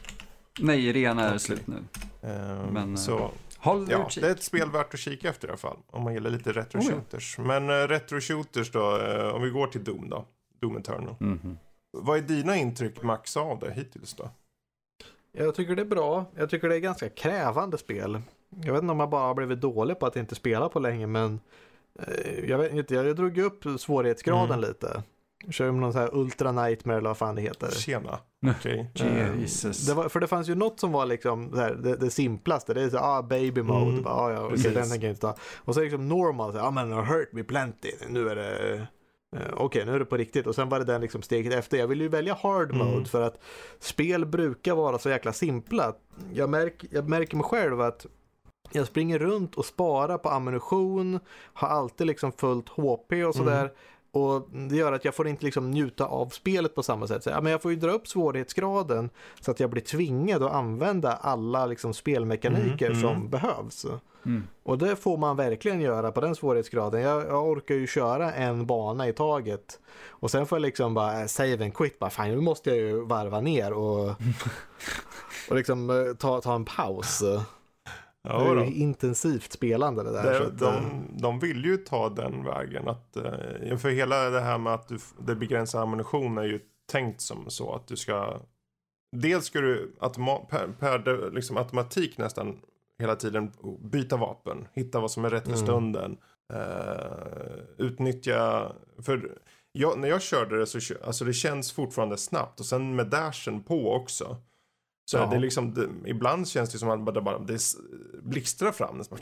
Nej, rean är Okej. slut nu. Eh, Men, så Håll ja, utkik. det är ett spel värt att kika efter i alla fall. Om man gillar lite retro Oh ja. shooters. Men uh, retro shooters då, om vi går till Doom då. Doom Eternal. Mhm. Vad är dina intryck Max av det hittills då? Jag tycker det är bra. Jag tycker det är ganska krävande spel. Jag vet inte om jag bara har blivit dålig på att inte spela på länge men eh, jag vet inte, jag drog upp svårighetsgraden Mm. lite. Kör med någon sån här Ultra Nightmare eller vad fan det heter. Tjena. Okej. Jesus. Det var, för det fanns ju något som var liksom här, det, det simplaste. Det är så ah, baby mode. Mm. Bara, ah, ja, Precis. den tänker jag inte ta. Och så liksom normal. Så, ah, men hurt me plenty. Nu är det eh, Okej, nu är det på riktigt. Och sen var det den liksom steget efter. Jag vill ju välja hard Mm. mode för att spel brukar vara så jäkla simpla. Jag, märk, jag märker mig själv att jag springer runt och sparar på ammunition, har alltid liksom fullt HP och sådär. Mm. Och det gör att jag får inte liksom njuta av spelet på samma sätt. Så, ja, men jag får ju dra upp svårighetsgraden så att jag blir tvingad att använda alla liksom spelmekaniker Mm, som mm. behövs. Mm. Och det får man verkligen göra på den svårighetsgraden. Jag, jag orkar ju köra en bana i taget. Och sen får jag liksom bara eh, save and quit. Bara, fan, nu måste jag ju varva ner och, och liksom eh, ta, ta en paus. Ja, det är då. ju intensivt spelande det där. så Det, att, de, eh, de vill ju ta den vägen. Att, eh, för hela det här med att du, det begränsar ammunition är ju tänkt som så att du ska... Dels ska du automa, per, per liksom automatik nästan hela tiden byta vapen. Hitta vad som är rätt för Mm. stunden. Eh, utnyttja... För jag, när jag körde det så alltså det känns fortfarande snabbt. Och sen med dashen på också. Så Ja. är det liksom, det, ibland känns det som att det bara det blixtrar fram. Är som,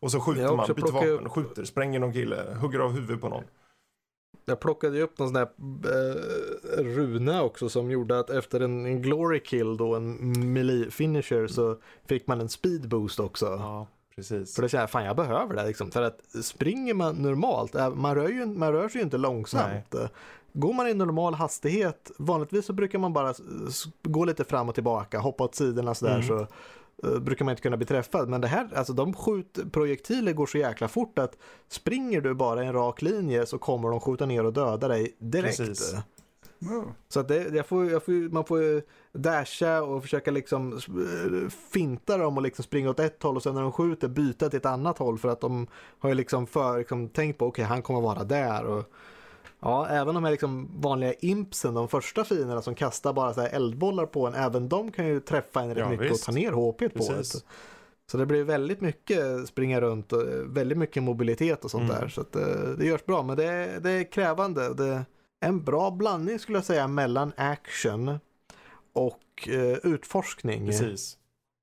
Och så skjuter man, byter vapen, upp- skjuter, spränger någon kille, hugger av huvudet på någon. Jag plockade ju upp någon sån där eh, runa också som gjorde att efter en, en glory kill då, en melee finisher, så fick man en speed boost också. Ja, precis. För det känner jag, fan jag behöver det liksom. För att springer man normalt, äh, man rör, ju, man rör sig ju inte långsamt. Går man i normal hastighet, vanligtvis så brukar man bara gå lite fram och tillbaka, hoppa åt sidorna sådär Mm. så eh, brukar man inte kunna bli träffad. Men det här, alltså de skjut, projektiler går så jäkla fort att springer du bara i en rak linje så kommer de skjuta ner och döda dig direkt. Precis. Wow. Så att det, jag får, jag får, man får ju dasha och försöka liksom finta dem och liksom springa åt ett håll och sen när de skjuter byta till ett annat håll för att de har ju liksom, för, liksom tänkt på okej han kommer vara där. Och, ja, även de här liksom vanliga impsen, de första fienderna som kastar bara så här eldbollar på en, även de kan ju träffa en rätt Ja, mycket visst. och ta ner HP på ett. Så det blir väldigt mycket springa runt och eh, väldigt mycket mobilitet och sånt Mm. där. Så att, eh, det görs bra, men det, det är krävande. Det en bra blandning skulle jag säga mellan action och eh, utforskning. Precis.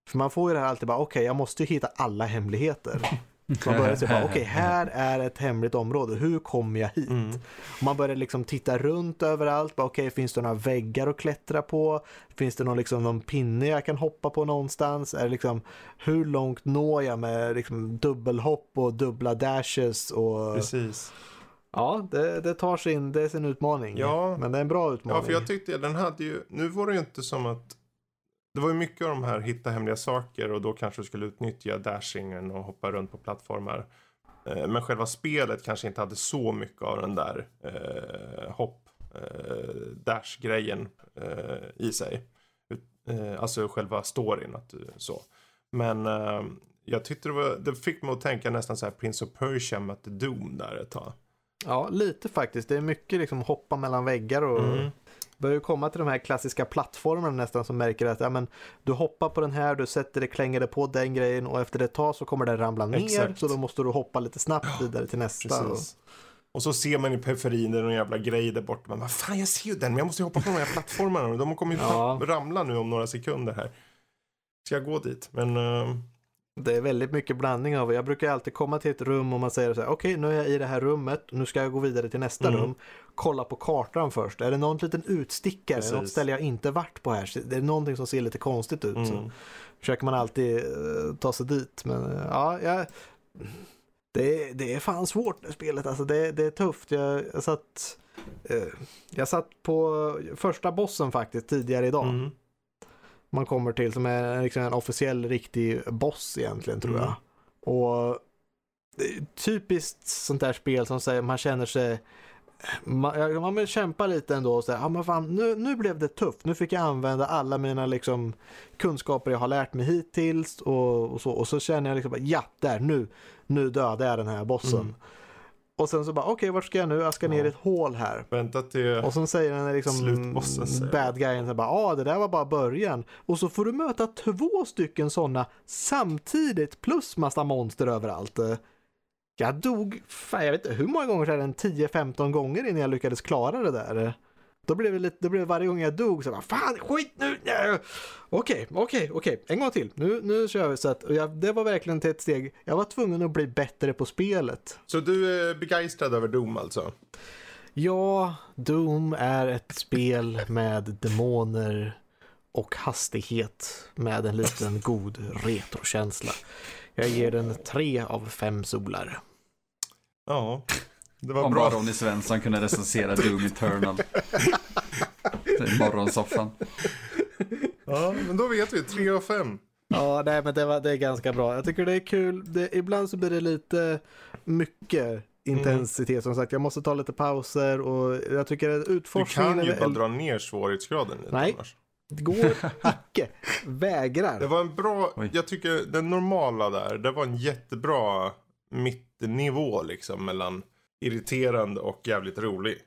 För man får ju det här alltid bara, okej jag måste ju hitta alla hemligheter. Man börjar se bara, okej här är ett hemligt område, hur kommer jag hit? Mm. Man börjar liksom titta runt överallt. Okej, finns det några väggar att klättra på? Finns det någon, liksom, någon pinne jag kan hoppa på någonstans? Är liksom, hur långt når jag med liksom, dubbelhopp och dubbla dashes? Och... Precis. Ja, det, det tar sin, det är sin utmaning. Ja. Men det är en bra utmaning. Ja, för jag tyckte den hade ju, nu var det ju inte som att det var ju mycket av de här hitta hemliga saker och då kanske du skulle utnyttja dashingen och hoppa runt på plattformar. Eh, Men själva spelet kanske inte hade så mycket av den där eh, hopp, eh, dash-grejen eh, i sig. Eh, alltså själva storyn, att du, så. Men eh, jag tyckte det, var, det fick mig att tänka nästan så här Prince of Persia mötte Doom där ett tag. Ja, lite faktiskt. Det är mycket liksom hoppa mellan väggar och Mm. Börjar komma till de här klassiska plattformarna nästan som märker att ja, men, du hoppar på den här, du sätter det, klänger det på den grejen och efter ett tag så kommer den ramla ner Exakt. så då måste du hoppa lite snabbt vidare till nästa. Och. Och så ser man i periferin det är någon jävla grej där borta. Man bara, fan jag ser ju den men jag måste ju hoppa på de här plattformarna. De kommer ju Ja. ramla nu om några sekunder här. Ska jag gå dit? Men eh, det är väldigt mycket blandning av, jag brukar alltid komma till ett rum och man säger så här, okej nu är jag i det här rummet, nu ska jag gå vidare till nästa Mm. rum. Kolla på kartan först, är det någon liten utstickare, Precis. något ställe jag inte varit på här, det är någonting som ser lite konstigt ut. Så. mm. försöker man alltid eh, ta sig dit. Men eh, ja, jag, det, är- det är fan svårt det spelet. Alltså det, det är tufft. Jag, jag, satt, eh, jag satt på första bossen faktiskt tidigare idag. Mm. Man kommer till som är liksom en officiell riktig boss egentligen tror Mm. jag. Och det är typiskt sånt där spel som säger man känner sig man, man vill kämpa lite ändå och säga, ja men fan nu, nu blev det tufft, nu fick jag använda alla mina liksom kunskaper jag har lärt mig hittills och, och så och så känner jag liksom, ja där nu, nu dödade jag den här bossen. Mm. Och sen så bara, okej vart ska jag nu? Jag ska ner i ett hål här. Vänta till... Och sen säger den liksom Slutbossen bad guyen så bara, ja ah, det där var bara början. Och så får du möta två stycken sådana samtidigt plus massa monster överallt. Jag dog, fan jag vet inte hur många gånger sedan, 10-15 gånger innan jag lyckades klara det där. Då blev det, lite, då blev det varje gång jag dog så bara, fan skit nu! nej." Okej, okej, okej, en gång till. Nu, nu kör vi så att, jag, det var verkligen till ett steg, jag var tvungen att bli bättre på spelet. Så du är begeistrad över Doom alltså? Ja, Doom är ett spel med demoner och hastighet med en liten god retrokänsla. Jag ger den tre av fem solar. Ja. Det var Om bra. bara Ronny Svensson kunde recensera Doom Eternal. I morgonsoffan. Ja, men då vet vi. Tre av fem. Ja, nej, men det, var, det är ganska bra. Jag tycker det är kul. Det, ibland så blir det lite mycket intensitet. Som sagt, jag måste ta lite pauser och jag tycker att Du utforskningen... kan ju bara dra ner svårighetsgraden lite Nej. annars. Det går icke. Vägrar. Det var en bra, Oj. jag tycker den normala där, det var en jättebra mittnivå liksom mellan irriterande och jävligt rolig.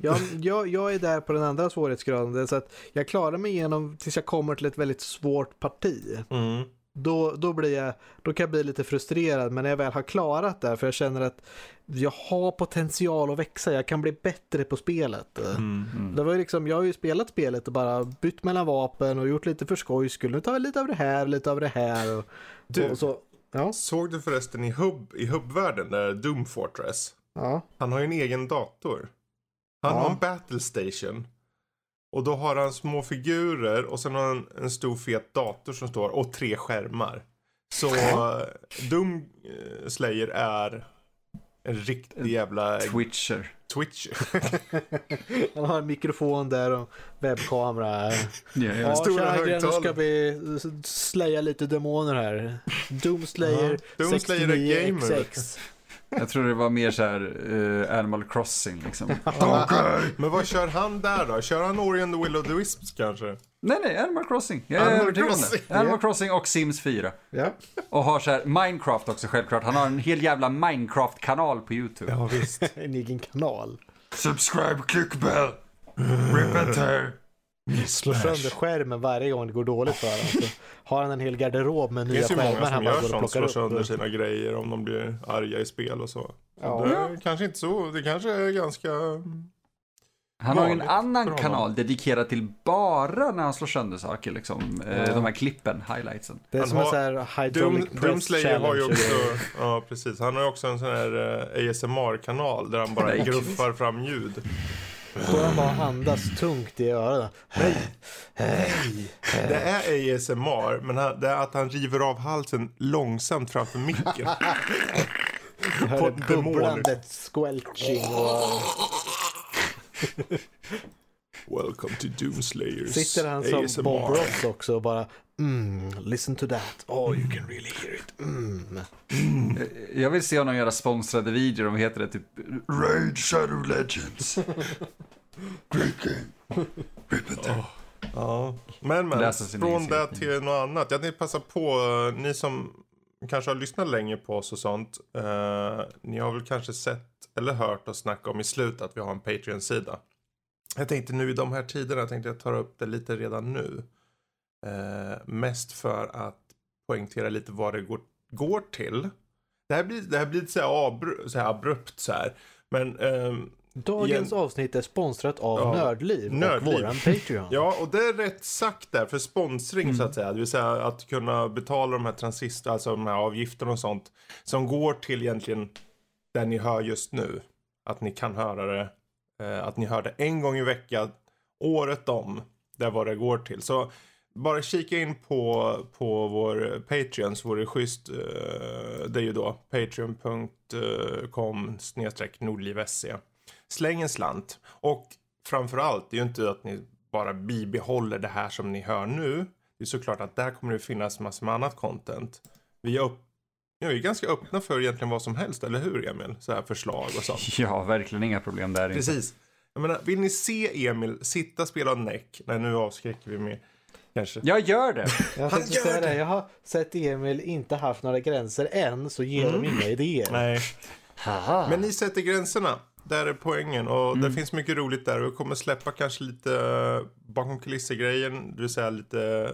Jag, jag, jag är där på den andra svårighetsgraden. Så att jag klarar mig igenom tills jag kommer till ett väldigt svårt parti. Mm. Då, då, blir jag, då kan jag bli lite frustrerad. Men när jag väl har klarat det, för jag känner att jag har potential att växa. Jag kan bli bättre på spelet. Mm. Det var ju liksom, jag har ju spelat spelet och bara bytt mellan vapen och gjort lite för skojs skull. Nu tar jag lite av det här, lite av det här. Och, Du. och så, Ja. Såg du förresten i, hub, i hubbvärlden, där Doom Fortress? Ja. Han har ju en egen dator. Han Ja. har en battle station. Och då har han små figurer och sen har han en stor fet dator som står och tre skärmar. Så eh, Doom eh, Slayer är en riktig jävla Twitcher. Twitch. Han har en mikrofon där och webbkamera. Ja, Ja, ja. Stora Gren, nu ska högtalare. vi slaya lite demoner här. Doom Slayer Ja, Doom Slayer är gamer. 69XX. Jag tror det var mer så här eh, Animal Crossing liksom. Men vad kör han där då? Kör han Ori and the Will of the Wisps kanske? Nej, nej, Animal Crossing. Jag är Animal övertygad om Crossing, det. Animal. Crossing och Sims 4. Ja. Och har så här Minecraft också självklart. Han har en hel jävla Minecraft-kanal på YouTube. Ja visst. En egen kanal. Subscribe, click bell, tear. Slår sönder skärmen varje gång det går dåligt för honom. Så har han en hel garderob med Det nya finns ju många skärmar som han bara gör går och sånt, plockar slår sönder upp. sina grejer om de blir arga i spel och så. så Ja. Det är kanske inte så, det kanske är ganska... Han har ju en annan kanal dedikerad till bara när han slår sönder saker liksom. Eh, Ja. De här klippen, highlightsen. Det är Han som en har- sån här hydraulic Doom press Slayer har ju också, ja precis, han har ju också en sån här eh, ASMR-kanal där han bara gruffar fram ljud. Då han bara andas tungt i öronen. Det är ASMR, men det är att han river av halsen långsamt framför micken. Jag På ett bubblandet squelching och Welcome to Doom Slayers sitter han som ASMR. Bob Ross också och bara mm, listen to that. Oh you can really hear it. Mm. Eh, Jag vill se honom göra sponsrade videor om, vad heter det, typ Raid Shadow Legends. Great game. Rip and tear. Ja, men men, från det till något annat. Jag tänkte passa på, eh, ni som kanske har lyssnat länge på oss och sånt. Eh, ni har väl kanske sett eller hört oss snacka om i slutet att vi har en Patreon-sida. Jag tänkte nu i de här tiderna tänkte jag ta upp det lite redan nu. Eh, mest för att poängtera lite vad det går, går till. Det här blir, det här blir lite så här, abru, så här abrupt så här. Men ehm, Dagens Igen. avsnitt är sponsrat av Ja, Nördliv, Nördliv. och våran Patreon. Ja, och det är rätt sagt där för sponsring Mm. så att säga. Det vill säga att kunna betala de här transistor, alltså de här avgifterna och sånt. Som går till egentligen det ni hör just nu. Att ni kan höra det. Eh, att ni hör det en gång i veckan. Året om. Det är vad det går till. Så bara kika in på, på vår Patreon så vore det schysst. Eh, det är ju då patreon.com eh, snedstreck nordliv.se. Släng en slant. Och framförallt, det är ju inte att ni bara bibehåller det här som ni hör nu. Det är såklart att där kommer det finnas massor med annat content. Vi har upp, vi är ju ganska öppna för egentligen vad som helst, eller hur Emil? Så här förslag och sånt. Ja, verkligen inga problem där inte. Precis. Jag menar, vill ni se Emil sitta spela näck? Nej, nu avskräcker vi med kanske. Jag gör det. Jag Han gör säga det. det. Jag har sett Emil inte haft några gränser än, så ger de inga idéer. Nej. Haha. Men ni sätter gränserna. Där är poängen och det finns mycket roligt där och vi kommer släppa kanske lite eh, bakom kulisser-grejen, det vill säga lite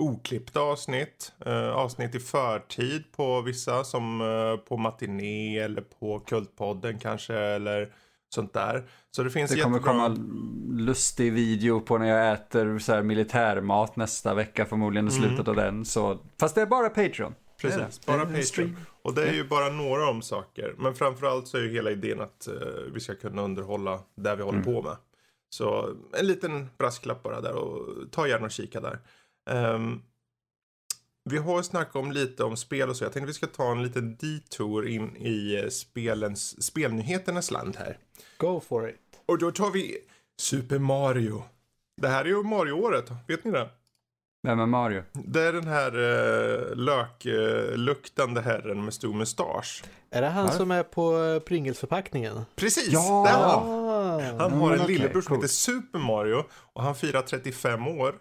oklippta avsnitt. Eh, avsnitt i förtid på vissa som eh, på Matiné eller på Kultpodden kanske eller sånt där. Så det finns Det kommer jättebra... komma lustig video på när jag äter så här militärmat nästa vecka förmodligen i slutet av den. Så, fast det är bara Patreon. Det Precis, det. bara Det en Patreon. Och det är ju bara några om saker. Men framförallt så är ju hela idén att eh, vi ska kunna underhålla där vi håller på med. Så en liten brasklapp bara där och ta gärna och kika där. Ehm, vi har snackat om lite om spel och så. Jag tänkte vi ska ta en liten detour in i eh, spelens, spelnyheternas land här. Go for it. Och då tar vi Super Mario. Det här är ju Mario-året, vet ni det? Vem är Mario? Det är den här uh, lökluktande herren med stor mustasch. Är det han Varför? som är på eh, Pringles-förpackningen? Precis, Ja! det är han. Ah. Han Mm, har en okej, lillebror som heter Super Mario och han firar 35 år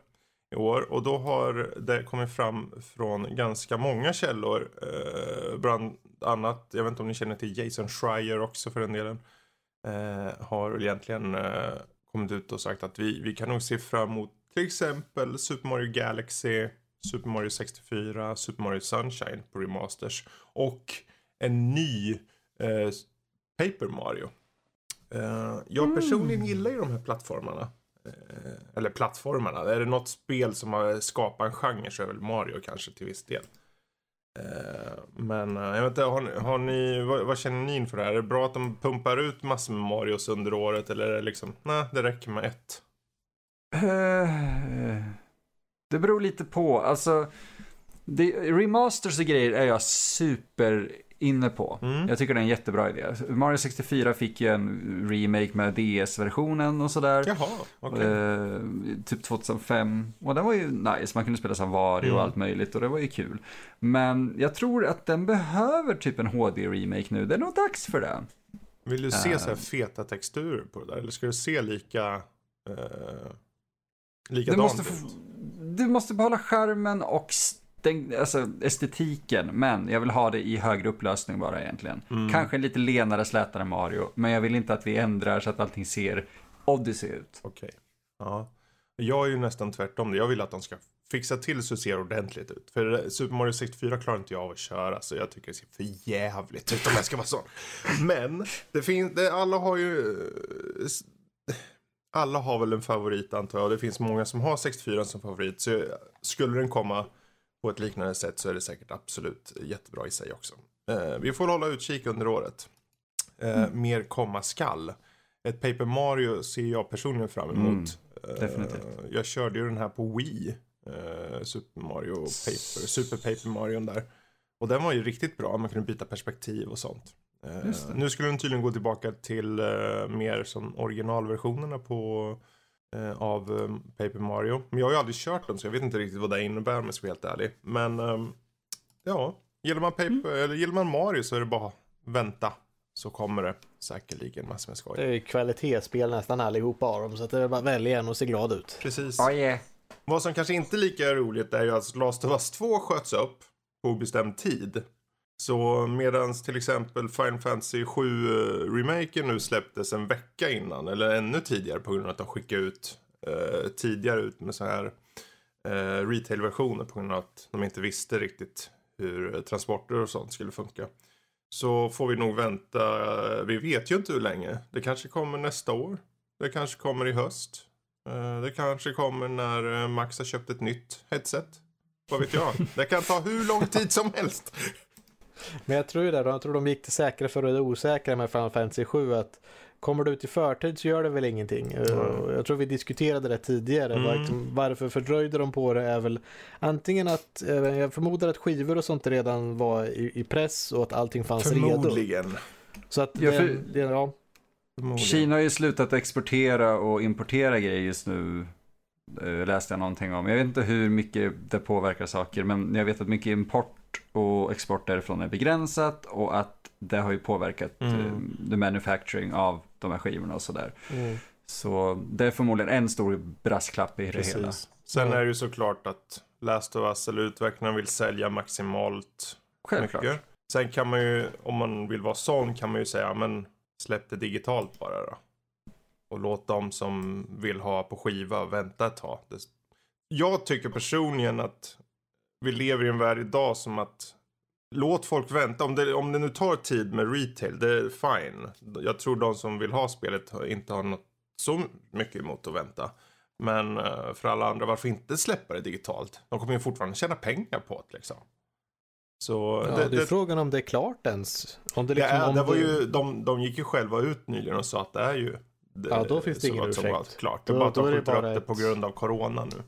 i år och då har det kommit fram från ganska många källor. Eh, bland annat, jag vet inte om ni känner till Jason Schreier också för den delen. Eh, har egentligen eh, kommit ut och sagt att vi, vi kan nog se fram emot till exempel Super Mario Galaxy, Super Mario 64, Super Mario Sunshine på remasters och en ny eh, Paper Mario. Eh, jag personligen gillar ju de här plattformarna. Eller plattformarna. Är det något spel som har skapat en genre så är väl Mario kanske till viss del. Eh, men eh, jag vet inte, har, ni- har ni, vad, vad känner ni inför det här? Är det bra att de pumpar ut massor med Marios under året eller är det liksom, nej det räcker med ett? Eh, det beror lite på. Alltså, det, remasters och grejer är jag super inne på. Mm. Jag tycker det är en jättebra idé. Mario 64 fick ju en remake med DS-versionen och sådär. Jaha, okej. Eh, typ 2005. Och den var ju nice, man kunde spela som Wario Mm. och allt möjligt och det var ju kul. Men jag tror att den behöver typ en HD-remake nu, det är nog dags för det. Vill du se eh. så här feta texturer på det där? Eller ska du se lika... Eh, Du likadant måste, ut? du måste behålla skärmen och stäng, alltså estetiken, men jag vill ha det i högre upplösning bara egentligen. Mm. Kanske en lite lenare, slätare Mario, men jag vill inte att vi ändrar så att allting ser Odyssey ut. Okej. Ja. Jag är ju nästan tvärtom. Jag vill att de ska fixa till så det ser ordentligt ut. För Super Mario 64 klarar inte jag av att köra. Så jag tycker det ser för jävligt ut om jag ska vara sån. Men det finns, det, alla har ju... eh, Alla har väl en favorit antar jag. Det finns många som har 64 som favorit. Så skulle den komma på ett liknande sätt så är det säkert absolut jättebra i sig också. Eh, vi får hålla utkik under året. Eh, Mer komma skall. Ett Paper Mario ser jag personligen fram emot. Mm, definitivt. Jag körde ju den här på Wii. Super Mario Paper, Super Paper Mario där. Och den var ju riktigt bra, man kunde byta perspektiv och sånt. Nu skulle den tydligen gå tillbaka till mer som originalversionerna på eh, av eh, Paper Mario. Men jag har ju aldrig kört den så jag vet inte riktigt vad det innebär om jag ska vara helt ärlig. Men ehm, ja, gillar man, Mm. paper, eller gillar man Mario så är det bara vänta. Så kommer det säkerligen massor med skoj. Det är ju kvalitetsspel nästan allihopa av dem så att det är bara att välja en och se glad ut. Precis. Oh yeah. Vad som kanske inte är lika roligt är ju att Last of Us 2 sköts upp på obestämd tid. Så medan till exempel Final Fantasy 7-remaken eh, nu släpptes en vecka innan eller ännu tidigare på grund av att de skickade ut eh, tidigare ut med så här eh, retail-versioner på grund av att de inte visste riktigt hur eh, transporter och sånt skulle funka. Så får vi nog vänta, eh, vi vet ju inte hur länge. Det kanske kommer nästa år. Det kanske kommer i höst. Det kanske kommer när Max har köpt ett nytt headset. Vad vet jag? Det kan ta hur lång tid som helst. Men jag tror ju det, jag tror de gick till säkra för det osäkra med Final Fantasy 7 att kommer du ut i förtid så gör det väl ingenting. Och Jag tror vi diskuterade det tidigare. Mm. Var- liksom, Varför fördröjde de på det är väl antingen att, eh, jag förmodar att skivor och sånt redan var i, i press och att allting fanns redo. Förmodligen. Så att Ja, för- det, ja, Förmodligen. Kina har ju slutat exportera och importera grejer just nu. eh, Läste jag någonting om. Jag vet inte hur mycket det påverkar saker. Men jag vet att mycket import och export därifrån är begränsat. Och att det har ju påverkat Mm. eh, the manufacturing av de här skivorna och sådär. mm. Så det är förmodligen en stor brasklapp i det hela. Precis. Sen är det ju såklart att Last of Us eller utvecklarna vill sälja maximalt Självklart. mycket. Sen kan man ju, om man vill vara sån, kan man ju säga men släpp det digitalt bara då. Och låt de som vill ha på skiva vänta ett tag. Jag tycker personligen att vi lever i en värld idag som att Låt folk vänta. Om det, om det nu tar tid med retail, det är fine. Jag tror de som vill ha spelet inte har något så mycket emot att vänta. Men eh, för alla andra, varför inte släppa det digitalt? De kommer ju fortfarande tjäna pengar på det liksom. Så ja, det, det är det, frågan om det är klart ens. Om det det, liksom, är, om det var det- ju, de, de gick ju själva ut nyligen och sa att det är ju det, Ja, då finns det ingen ursäkt. klart. Det är Då- bara att de det skjuter upp det på grund av corona nu.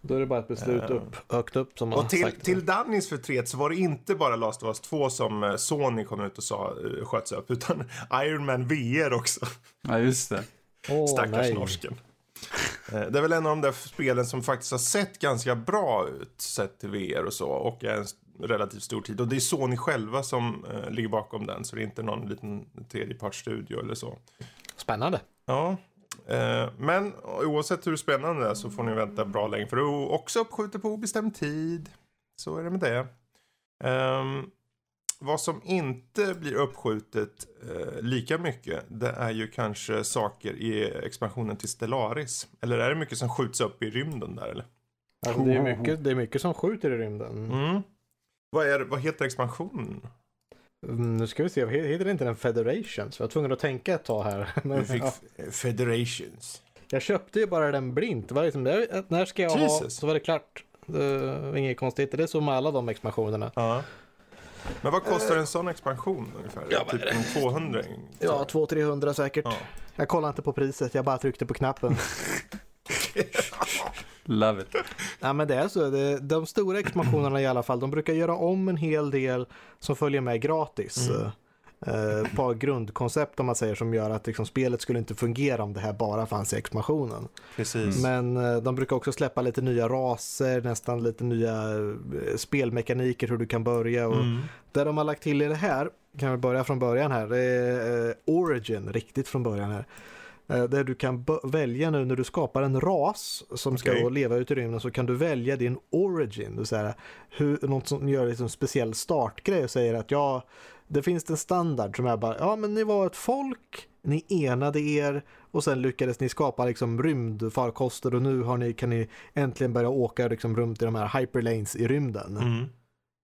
Då är det bara ett beslut Eh. upp, högt upp som man Och till, sagt. till Dannys förtret så var det inte bara Last of Us 2 som eh, Sony kom ut och sa eh, sköts upp, utan Iron Man VR också. Ja, just det. Åh, Stackars nej. norsken. Det är väl en av de där spelen som faktiskt har sett ganska bra ut sett till VR och så och är en relativt stor tid. Och det är Sony själva som ligger bakom den så det är inte någon liten tredjepartsstudio eller så. Spännande. Ja, men oavsett hur spännande det är så får ni vänta bra länge för det är också uppskjutet på obestämd tid. Så är det med det. Ehm, vad som inte blir uppskjutet eh, lika mycket det är ju kanske saker i expansionen till Stellaris. Eller är det mycket som skjuts upp i rymden där eller? Alltså, det, är mycket, det är mycket som skjuter i rymden. Mm. Vad, är, vad heter expansionen? Mm, nu ska vi se, heter det inte den Federation? Så jag var tvungen att tänka ett tag här. Men, fick ja, Federations. jag köpte ju bara den blint. Det var liksom, att när ska jag ha? Jesus. Så var det klart. Det inget konstigt. Det är så med alla de expansionerna. Ja. Men vad kostar en sån expansion ungefär? Ja, typ en 200? Ja, 200-300 säkert. Ja. Jag kollade inte på priset, jag bara tryckte på knappen. Love it. Ja men det är så, det, de stora expansionerna i alla fall, de brukar göra om en hel del som följer med gratis. Mm. Eh, par grundkoncept om man säger som gör att liksom, spelet skulle inte fungera om det här bara fanns i expansionen. Precis. Men eh, de brukar också släppa lite nya raser, nästan lite nya eh, spelmekaniker hur du kan börja. Och Mm. Det de har lagt till i det här, kan vi börja från början här, det är eh, Origin, riktigt från början här. Eh, Där du kan välja nu när du skapar en ras som ska Okej. då leva ute i rymden så kan du välja din origin. Vill säga, hur, något som gör liksom en speciell startgrej och säger att ja, det finns en standard som är bara, ja men ni var ett folk, ni enade er och sen lyckades ni skapa liksom rymdfarkoster och nu har ni, kan ni äntligen börja åka liksom runt i de här hyperlanes i rymden. Mm.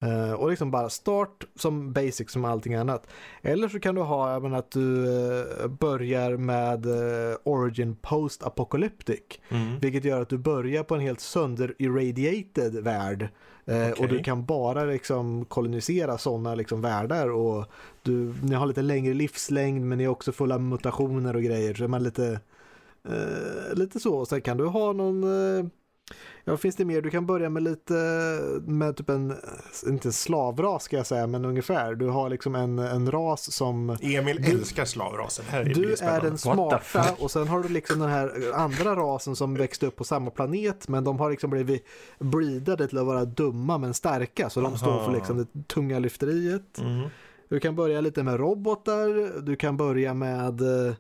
Eh, och liksom bara start som basic som allting annat. Eller så kan du ha även att du eh, börjar med eh, Origin Post Apocalyptic. Mm. Vilket gör att du börjar på en helt sönder-irradiated värld. Okej. Och du kan bara liksom kolonisera sådana liksom världar. Och du, ni har lite längre livslängd men ni är också fulla mutationer och grejer. Så är man lite, lite så. Sen kan du ha någon Ja, finns det mer? Du kan börja med lite, med typ en, inte en slavras ska jag säga, men ungefär. Du har liksom en, en ras som Emil Du- älskar slavrasen. Här du blir är den smarta och sen har du liksom den här andra rasen som växte upp på samma planet men de har liksom blivit breedade till att vara dumma men starka så de står Aha. för liksom det tunga lyfteriet. Mm. Du kan börja lite med robotar, du kan börja med eh,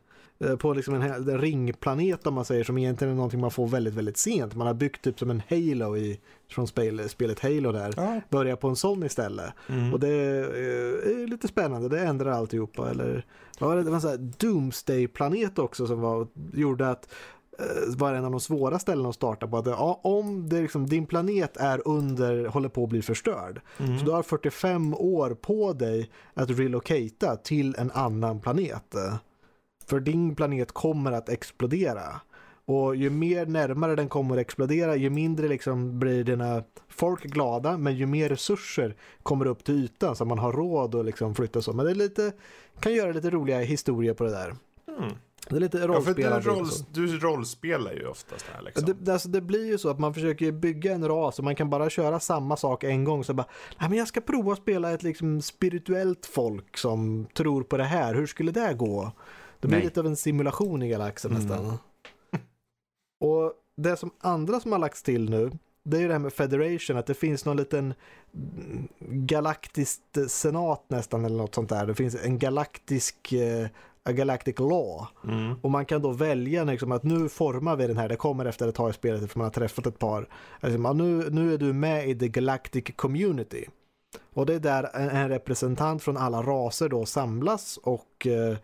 på liksom en, en ringplanet om man säger som egentligen är någonting man får väldigt väldigt sent. Man har byggt typ som en Halo i, från spel, spelet Halo där. Ja. Börja på en sån istället. Mm. Och det är, är lite spännande, det ändrar alltihopa. Eller, vad var det, det var en sån här Doomsday-planet också som var, gjorde att eh, var en av de svåra ställena att starta på. Att, ja, om det liksom, din planet är under, håller på att bli förstörd. Mm. Så du har 45 år på dig att relocata till en annan planet. För din planet kommer att explodera. Och ju mer närmare den kommer att explodera, ju mindre liksom blir dina folk glada, men ju mer resurser kommer upp till ytan så man har råd att liksom flytta så. Men det är lite, kan göra lite roliga historier på det där. Mm. Det är lite Ja, för rollspelande. du, och roll, du rollspelar ju oftast här liksom. Det, det- alltså det blir ju så att man försöker bygga en ras och man kan bara köra samma sak en gång. Så bara, Nej, men jag ska prova att spela ett liksom spirituellt folk som tror på det här. Hur skulle det gå? Det blir Nej. lite av en simulation i galaxen Mm. nästan. Och det som andra som har lagts till nu, det är ju det här med Federation, att det finns någon liten galaktiskt senat nästan eller något sånt där. Det finns en galaktisk, eh, a galactic law. Mm. Och man kan då välja liksom att nu formar vi den här, det kommer efter ett tag i spelet för man har träffat ett par. Alltså, man, nu, nu är du med i the galactic community. Och det är där en, en representant från alla raser då samlas och eh,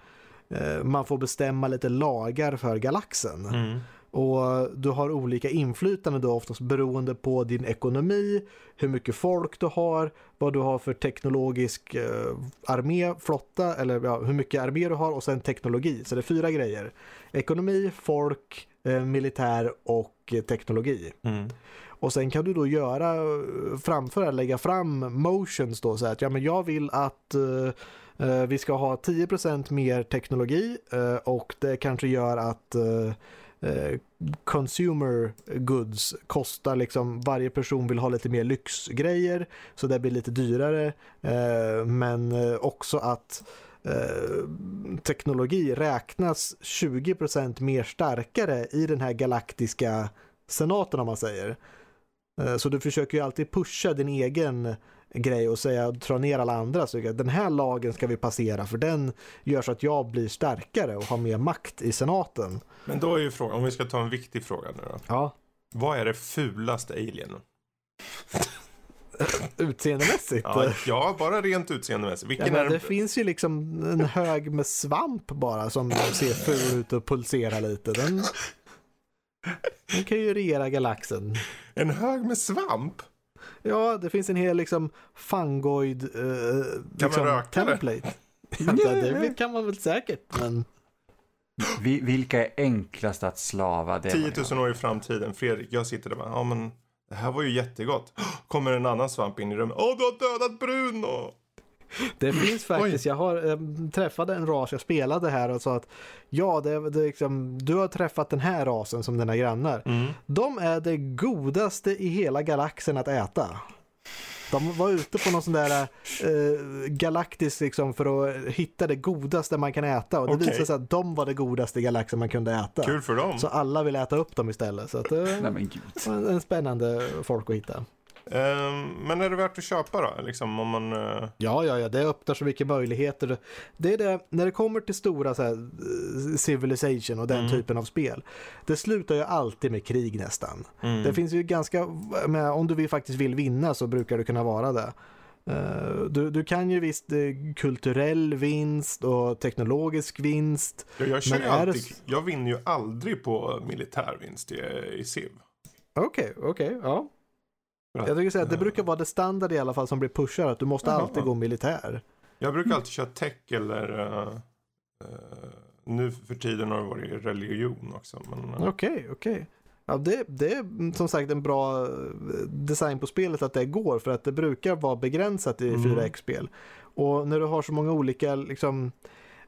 man får bestämma lite lagar för galaxen. Mm. Och du har olika inflytande då oftast beroende på din ekonomi, hur mycket folk du har, vad du har för teknologisk eh, armé, flotta eller ja, hur mycket armé du har och sen teknologi. Så det är fyra grejer. Ekonomi, folk, eh, militär och eh, teknologi. Mm. Och sen kan du då göra, eh, framföra, lägga fram motions då så att ja men jag vill att eh, eh, Eh, vi ska ha 10% mer teknologi eh, och det kanske gör att eh, consumer goods kostar liksom, varje person vill ha lite mer lyxgrejer så det blir lite dyrare men också att teknologi räknas 20% mer starkare i den här galaktiska senaten om man säger. Så du försöker ju alltid pusha din egen grej och säga dra ner alla andra. Så att den här lagen ska vi passera för den gör så att jag blir starkare och har mer makt i senaten. Men då är ju frågan, om vi ska ta en viktig fråga nu då. Ja. Vad är det fulaste alienen? Utseendemässigt. Ja, ja bara rent utseendemässigt. Ja, Vilken men är det finns ju liksom en hög med svamp bara som ser ful ut och pulserar lite. Den, den kan ju regera galaxen. En hög med svamp? Ja, det finns en hel liksom fungoid eh, liksom, röka det? template. Ja, det kan man väl säkert, men Vi, vilka är enklast att slava? Det är 10 man 000 år i framtiden. Fredrik, jag sitter där och bara, ja men det här var ju jättegott. Kommer en annan svamp in i rummet. Åh, du har dödat Bruno! Det finns faktiskt, jag har jag träffade en ras jag spelade här och sa att ja, det, det liksom, du har träffat den här rasen som dina grannar. Mm. De är det godaste i hela galaxen att äta. De var ute på någon sån där eh, galaktisk liksom för att hitta det godaste man kan äta och det Okej. visade sig att de var det godaste i galaxen man kunde äta. Kul för dem. Så alla vill äta upp dem istället. Så att, eh, Nej men gud. en, en spännande folk att hitta. Ehm, men är det värt att köpa då? Liksom om man... eh, Ja, ja, ja, det öppnar så mycket möjligheter. Det är det, när det kommer till stora så här, eh, Civilization och den Mm. typen av spel. Det slutar ju alltid med krig nästan. mm. Det finns ju ganska, men om du faktiskt vill vinna så brukar det kunna vara det. Eh, Du, du kan ju visst kulturell vinst och teknologisk vinst. Ja, jag, kör Men det alltid, s- jag vinner ju aldrig på militärvinst i, i Civ. Okej, okej, ja. Jag tycker säga att det eh, brukar vara det standard i alla fall som blir pushad, att du måste Jaha. alltid gå militär. Jag brukar alltid köra tech eller... eh, eh, nu för tiden har det varit religion också. Okej, okej. Ja, det, det är mm, som sagt en bra design på spelet att det går för att det brukar vara begränsat i Mm. 4X-spel. Och när du har så många olika liksom,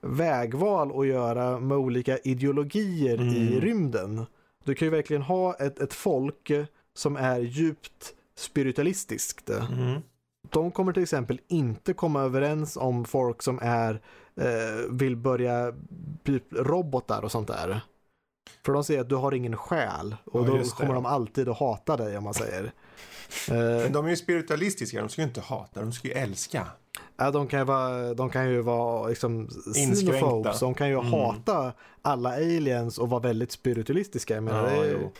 vägval att göra med olika ideologier i Mm. rymden. Du kan ju verkligen ha ett, ett folk som är djupt spiritualistiskt. mhm. De kommer till exempel inte komma överens om folk som är eh, vill börja typ robotar och sånt där. För de säger att du har ingen själ och Ja, då kommer de alltid att hata dig om man säger. Men Eh, de är ju spiritualistiska, de ska ju inte hata, de ska ju älska. ja, de, kan ju vara, de kan ju vara liksom xenophobes, de kan ju Mm. hata alla aliens och vara väldigt spiritualistiska. Jag menar, Ja, det, är-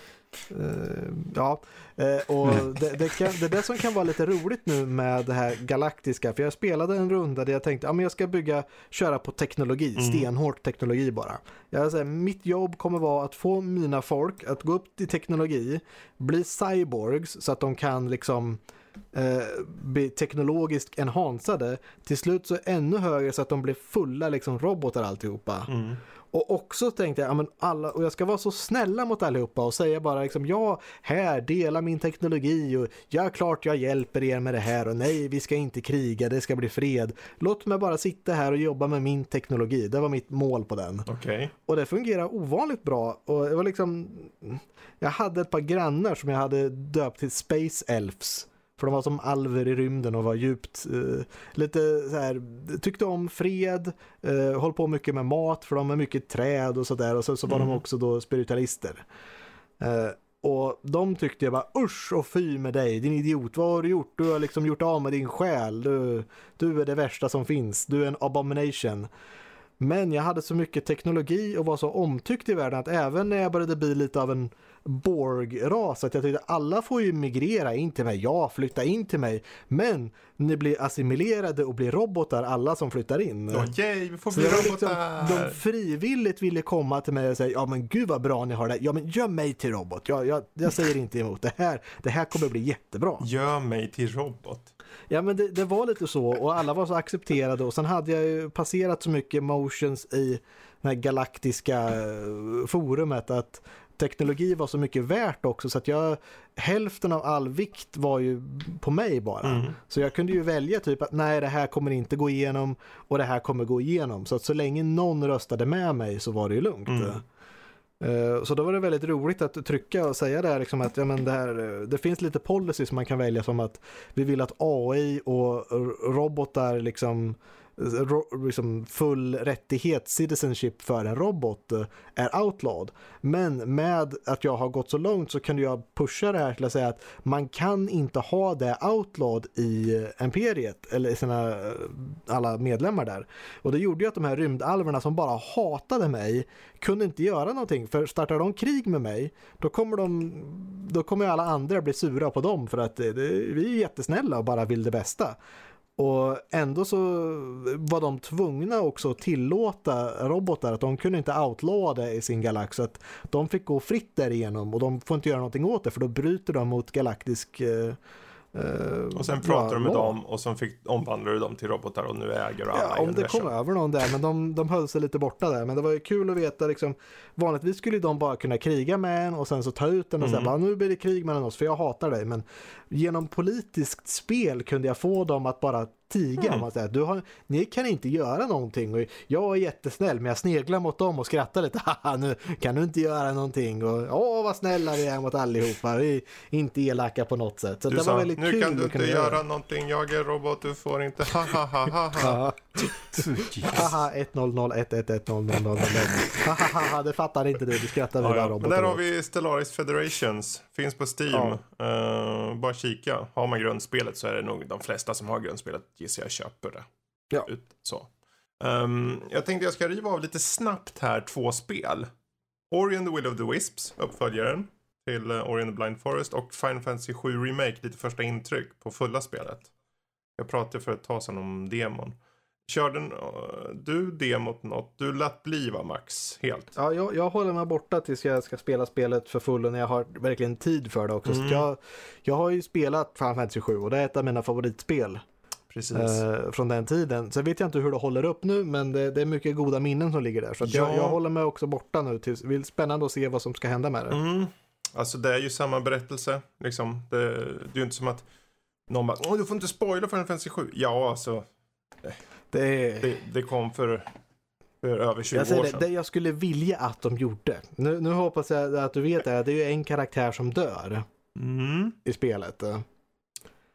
Eh, ja, eh, och det, det, kan, det är det som kan vara lite roligt nu med det här galaktiska. För jag spelade en runda där jag tänkte att men jag ska bygga, köra på teknologi, Mm. stenhårt teknologi bara. Jag säger, mitt jobb kommer vara att få mina folk att gå upp till teknologi, bli cyborgs så att de kan liksom eh, bli teknologiskt enhansade. Till slut så ännu högre så att de blir fulla liksom robotar alltihopa. Mm. Och också tänkte jag, ja, men alla, och jag ska vara så snälla mot allihopa och säga bara liksom ja, här, dela min teknologi och ja, klart jag hjälper er med det här och nej, vi ska inte kriga, det ska bli fred. Låt mig bara sitta här och jobba med min teknologi, det var mitt mål på den. Okej. Och det fungerar ovanligt bra och det var liksom, jag hade ett par grannar som jag hade döpt till Space Elves. För de var som alver i rymden och var djupt, eh, lite så här, tyckte om fred, eh, höll på mycket med mat för de är mycket träd och sådär och så, så var de Mm. också då spiritualister. Eh, och de tyckte jag bara usch och fy med dig, din idiot, vad har du gjort? Du har liksom gjort av med din själ, du, du är det värsta som finns, du är en abomination. Men jag hade så mycket teknologi och var så omtyckt i världen att även när jag började bli lite av en Borg-ras, att jag tyckte alla får ju migrera in till mig, ja flytta in till mig, men ni blir assimilerade och blir robotar alla som flyttar in. Yay, vi får Så bli liksom, robotar! de frivilligt ville komma till mig och säga ja men gud vad bra ni har det, ja men gör mig till robot, jag, jag, jag säger inte emot, det här, det här kommer bli jättebra. Gör mig till robot. Ja men det, det var lite så och alla var så accepterade och sen hade jag ju passerat så mycket motions i det här galaktiska eh, forumet att teknologi var så mycket värt också så att jag hälften av all vikt var ju på mig bara. Mm. Så jag kunde ju välja typ att nej det här kommer inte gå igenom och det här kommer gå igenom. Så att så länge någon röstade med mig så var det ju lugnt. Mm. Eh, så då var det väldigt roligt att trycka och säga det här, liksom att ja, men det, här, eh, det finns lite policy som man kan välja som att vi vill att AI och robotar liksom, eh, liksom full rättighet, citizenship för en robot eh, är outlawed. Men med att jag har gått så långt så kan jag pusha det här till att säga att man kan inte ha det outlawed i imperiet eller i sina eh, alla medlemmar där. Och det gjorde ju att de här rymdalverna som bara hatade mig kunde inte göra någonting för startar de krig med mig då kommer de då kommer alla andra bli sura på dem för att det, det, vi är jättesnälla och bara vill det bästa. Och ändå så var de tvungna också att tillåta robotar att de kunde inte outlawa det i sin galax. Så att de fick gå fritt därigenom och de får inte göra någonting åt det för då bryter de mot galaktisk eh, eh, och sen pratar ja, du med dem och sen fick, omvandlade du dem till robotar och nu äger du alla Ja, om det kom över någon där, men de, de höll sig lite borta där. Men det var ju kul att veta liksom, vanligtvis skulle de bara kunna kriga med en och sen så ta ut den och Mm. säga nu blir det krig mellan oss för jag hatar dig. Men genom politiskt spel kunde jag få dem att bara tiga. Mm. Man säger. Du har, ni kan inte göra någonting. Och jag är jättesnäll men jag sneglar mot dem och skrattar lite. Haha, nu kan du inte göra någonting. Och, Åh vad snälla vi är mot allihopa. Vi är inte elaka på något sätt. Så Du det sa, var väldigt nu kul kan du inte kunna göra någonting, jag är robot, du får inte, ha ha ha ha ha. Ja. Haha 100 111 00 Haha det fattar inte du. Du skrattar Ja, vid ja. Men där har vi Stellaris Federations. Finns på Steam. Eh, bara kika. Har man grundspelet så är det nog de flesta som har grundspelet gissar jag köper det. Ja. Ut, så. Ehm, jag tänkte jag ska riva av lite snabbt här två spel. Ori and the Will of the Wisps, uppföljaren till uh, Ori and the Blind Forest och Final Fantasy 7 Remake, lite första intryck på fulla spelet. Jag pratade för ett tag sedan om demon. Körde uh, du demot något? Du lät bli va Max? Helt? Ja, jag, jag håller mig borta tills jag ska spela spelet för full och när jag har verkligen tid för det också. Mm. Jag, jag har ju spelat Final Fantasy 7 och det är ett av mina favoritspel. Eh, från den tiden. Sen vet jag inte hur det håller upp nu men det, det är mycket goda minnen som ligger där. Så Ja. jag, jag håller mig också borta nu. Tills, det är spännande att se vad som ska hända med det. Mm. Alltså det är ju samma berättelse. Liksom. Det, det är ju inte som att någon bara Åh, du får inte spoila Final Fantasy 7. Ja, alltså. Det. Det, det kom för, för över 20 Jag säger år det, sedan. det jag skulle vilja att de gjorde. Nu, nu hoppas jag att du vet det, det är ju en karaktär som dör Mm. i spelet.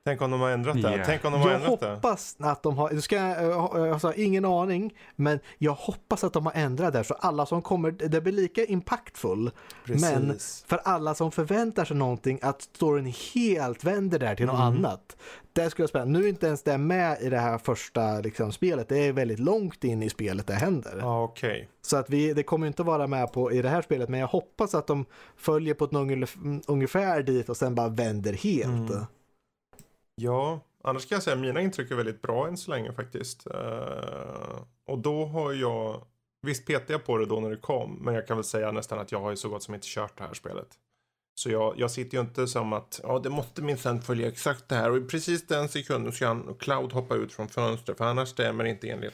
Tänk om de har ändrat det. Tänk om de har Jag ändrat det. hoppas att de har, du ska, eh, jag har ingen aning, men jag hoppas att de har ändrat det så alla som kommer, det blir lika impactful. Men Precis. för alla som förväntar sig någonting att storyn helt vänder där till något Mm. annat. Det skulle jag spela. Nu är inte ens det med i det här första liksom, spelet. Det är väldigt långt in i spelet det händer. Ja, okej. Så att vi, det kommer inte vara med på i det här spelet, men jag hoppas att de följer på ett ungef- ungefär dit och sen bara vänder helt. Mm. Ja, annars kan jag säga att mina intryck är väldigt bra än så länge faktiskt. Uh, och då har jag, visst petade jag på det då när det kom, men jag kan väl säga nästan att jag har ju så gott som inte kört det här spelet. Så jag, jag sitter ju inte som att, ja det måste minsann följa exakt det här och i precis den sekunden ska han, Cloud hoppa ut från fönstret för annars stämmer det inte enligt.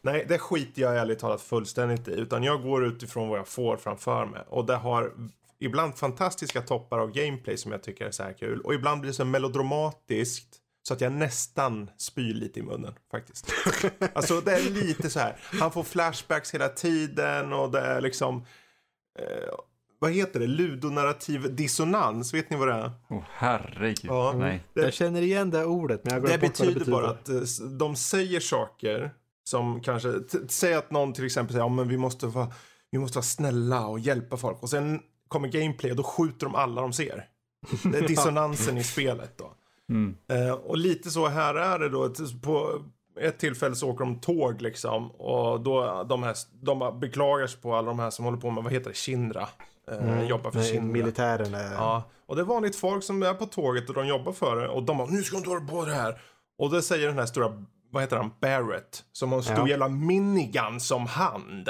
Nej, det skiter jag ärligt talat fullständigt i. Utan jag går utifrån vad jag får framför mig. Och det har ibland fantastiska toppar av gameplay som jag tycker är så här kul. Och ibland blir det så melodramatiskt. Så att jag nästan spyr lite i munnen faktiskt. alltså det är lite så här. Han får flashbacks hela tiden och det är liksom. Eh, vad heter det? Ludonarrativ dissonans. Vet ni vad det är? Åh herregud. Ja. Nej. Det- Jag känner igen det ordet, men jag Det bort vad det betyder betyder. bara att eh, de säger saker som kanske, säg att någon till exempel säger ja men vi måste vara, vi måste vara snälla och hjälpa folk och sen kommer gameplay och då skjuter de alla de ser. Det är dissonansen i spelet då. Mm. Eh, och lite så här är det då, på ett tillfälle så åker de tåg liksom och då de här, de beklagar sig på alla de här som håller på med, vad heter det, Kindra. Eh, jobbar för Kindra. Militären är... Ja, och det är vanligt folk som är på tåget och de jobbar för det och de bara nu ska du inte hålla på det här. Och det säger den här stora, vad heter han, Barrett, som har en stor Ja. jävla minigun som hand.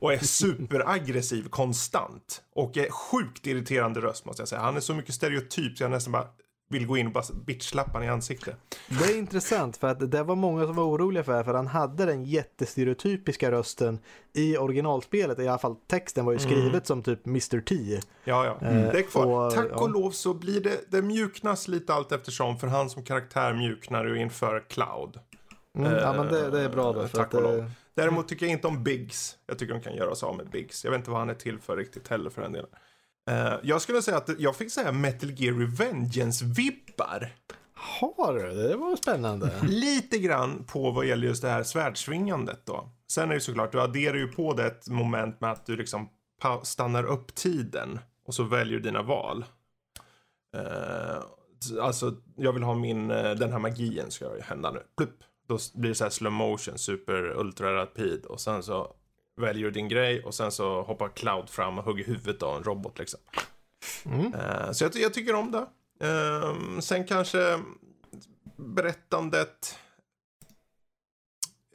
Och är superaggressiv konstant. Och är sjukt irriterande röst måste jag säga. Han är så mycket stereotyp så jag nästan bara vill gå in och bara bitchlappa i ansiktet. Det är intressant för att det var många som var oroliga för för han hade den jättestereotypiska rösten i originalspelet. I alla fall texten var ju skrivet som typ Mr T. Ja, ja. Mm. Det är kvar. Och, Tack ja. och lov så blir det, det mjuknas lite allt eftersom för han som karaktär mjuknar ju inför Cloud. Mm, ja men det, det är bra då. Eh, För tack att, och eh, lov. Däremot tycker jag inte om Biggs. Jag tycker de kan göra sig av med Biggs. Jag vet inte vad han är till för riktigt heller för den delen. Eh, jag skulle säga att jag fick säga Metal Gear Revengeance-vibbar. har du? Det var spännande. Lite grann på vad gäller just det här svärdsvingandet då. Sen är det såklart, du adderar ju på det ett moment med att du liksom stannar upp tiden och så väljer dina val. Eh, alltså, jag vill ha min, eh, den här magien ska hända nu. Plupp. Då blir det så här slow motion, super ultra rapid och sen så väljer du din grej och sen så hoppar Cloud fram och hugger huvudet av en robot liksom. Mm. Eh, så jag, jag tycker om det. Ehm, sen kanske berättandet.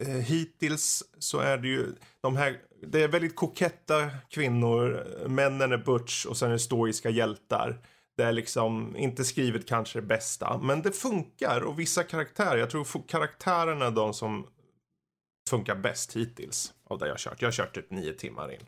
Eh, hittills så är det ju de här, det är väldigt koketta kvinnor, männen är butch och sen är det stoiska hjältar. Det är liksom inte skrivet kanske det bästa, men det funkar och vissa karaktärer, jag tror karaktärerna är de som funkar bäst hittills av det jag har kört. Jag har kört typ nio timmar in.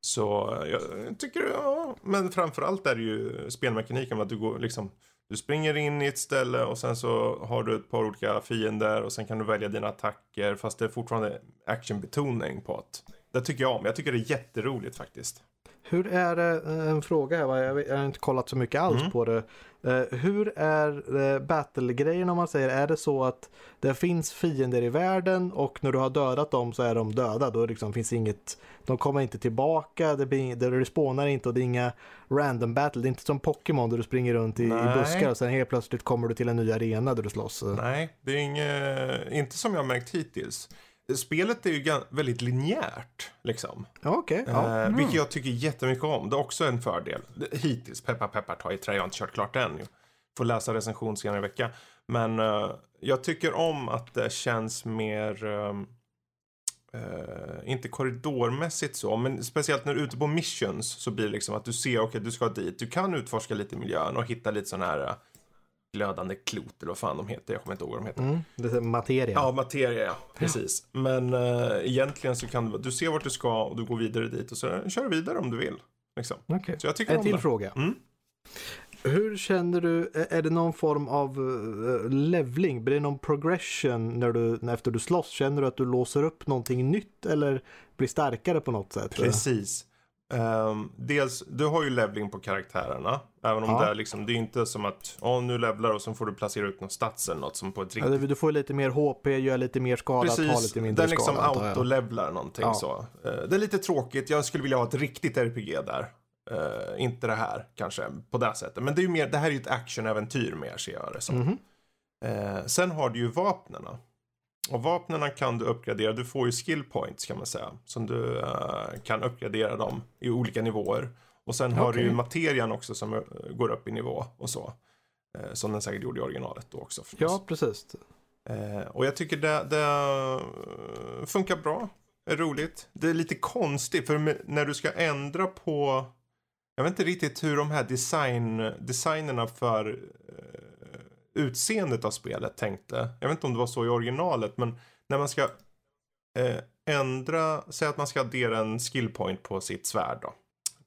Så eh, jag tycker, ja, men framförallt är det ju spelmekaniken att du går liksom, Du springer in i ett ställe och sen så har du ett par olika fiender och sen kan du välja dina attacker fast det är fortfarande actionbetoning på det. Det tycker jag om. Jag tycker det är jätteroligt faktiskt. Hur är det, eh, en fråga här, va? jag, har inte kollat så mycket alls Mm. på det. Eh, hur är eh, battle-grejen om man säger, är det så att det finns fiender i världen och när du har dödat dem så är de döda, då liksom finns inget, de kommer inte tillbaka, det, blir, det respawnar inte och det är inga random battle, det är inte som Pokémon där du springer runt i, i buskar och sen helt plötsligt kommer du till en ny arena där du slåss. Nej, det är inget, inte som jag märkt hittills. Spelet är ju väldigt linjärt, liksom. Ja, okej. ja. Eh, vilket jag tycker jättemycket om. Det är också en fördel. Det- Hittills, peppar peppar, ta i trä. Jag har inte kört klart än. ju. Får läsa recension senare i vecka. Men eh, jag tycker om att det känns mer... ehm, eh, inte korridormässigt så, men speciellt när du är ute på missions så blir det liksom att du ser, okej du ska dit. Du kan utforska lite miljön och hitta lite sån här glödande klot eller vad fan de heter. Jag kommer inte ihåg vad de heter. Mm, det är materia. Ja, materia ja. Precis. Men eh, egentligen så kan du, du ser vart du ska och du går vidare dit och så kör du vidare om du vill. Liksom. Okej. Så jag tycker En till det. fråga. Mm. Hur känner du, är- det någon form av eh, levling? Blir det någon progression när du, när efter du slåss? Känner du att du låser upp någonting nytt eller blir starkare på något sätt? Precis. Ehm, dels, du har ju levling på karaktärerna. Även om Ja. det är liksom, det är inte som att, ja nu levlar och så får du placera ut någon stats eller något som på ett riktigt du får lite mer HP, gör lite mer skada, Precis, lite mindre den liksom skada. autolevlar någonting Ja. så. Eh, det är lite tråkigt, jag skulle vilja ha ett riktigt RPG där. Eh, inte det här kanske på det sättet. Men det är ju mer, det här är ju ett actionäventyr mer ser jag det som. Mhm. Eh, sen har du ju vapnena. Och vapnena kan du uppgradera, du får ju skill points kan man säga. Som du eh, kan uppgradera dem i olika nivåer. Och sen har du ju materian också som eh, går upp i nivå och så. Eh, som den säkert gjorde i originalet då också. förstås. Ja, precis. Och jag tycker det, det funkar bra. Är roligt. Det är lite konstigt för när du ska ändra på jag vet inte riktigt hur de här design, designerna för utseendet av spelet tänkte. Jag vet inte om det var så i originalet men när man ska eh, ändra, säg att man ska addera en skill point på sitt svärd då.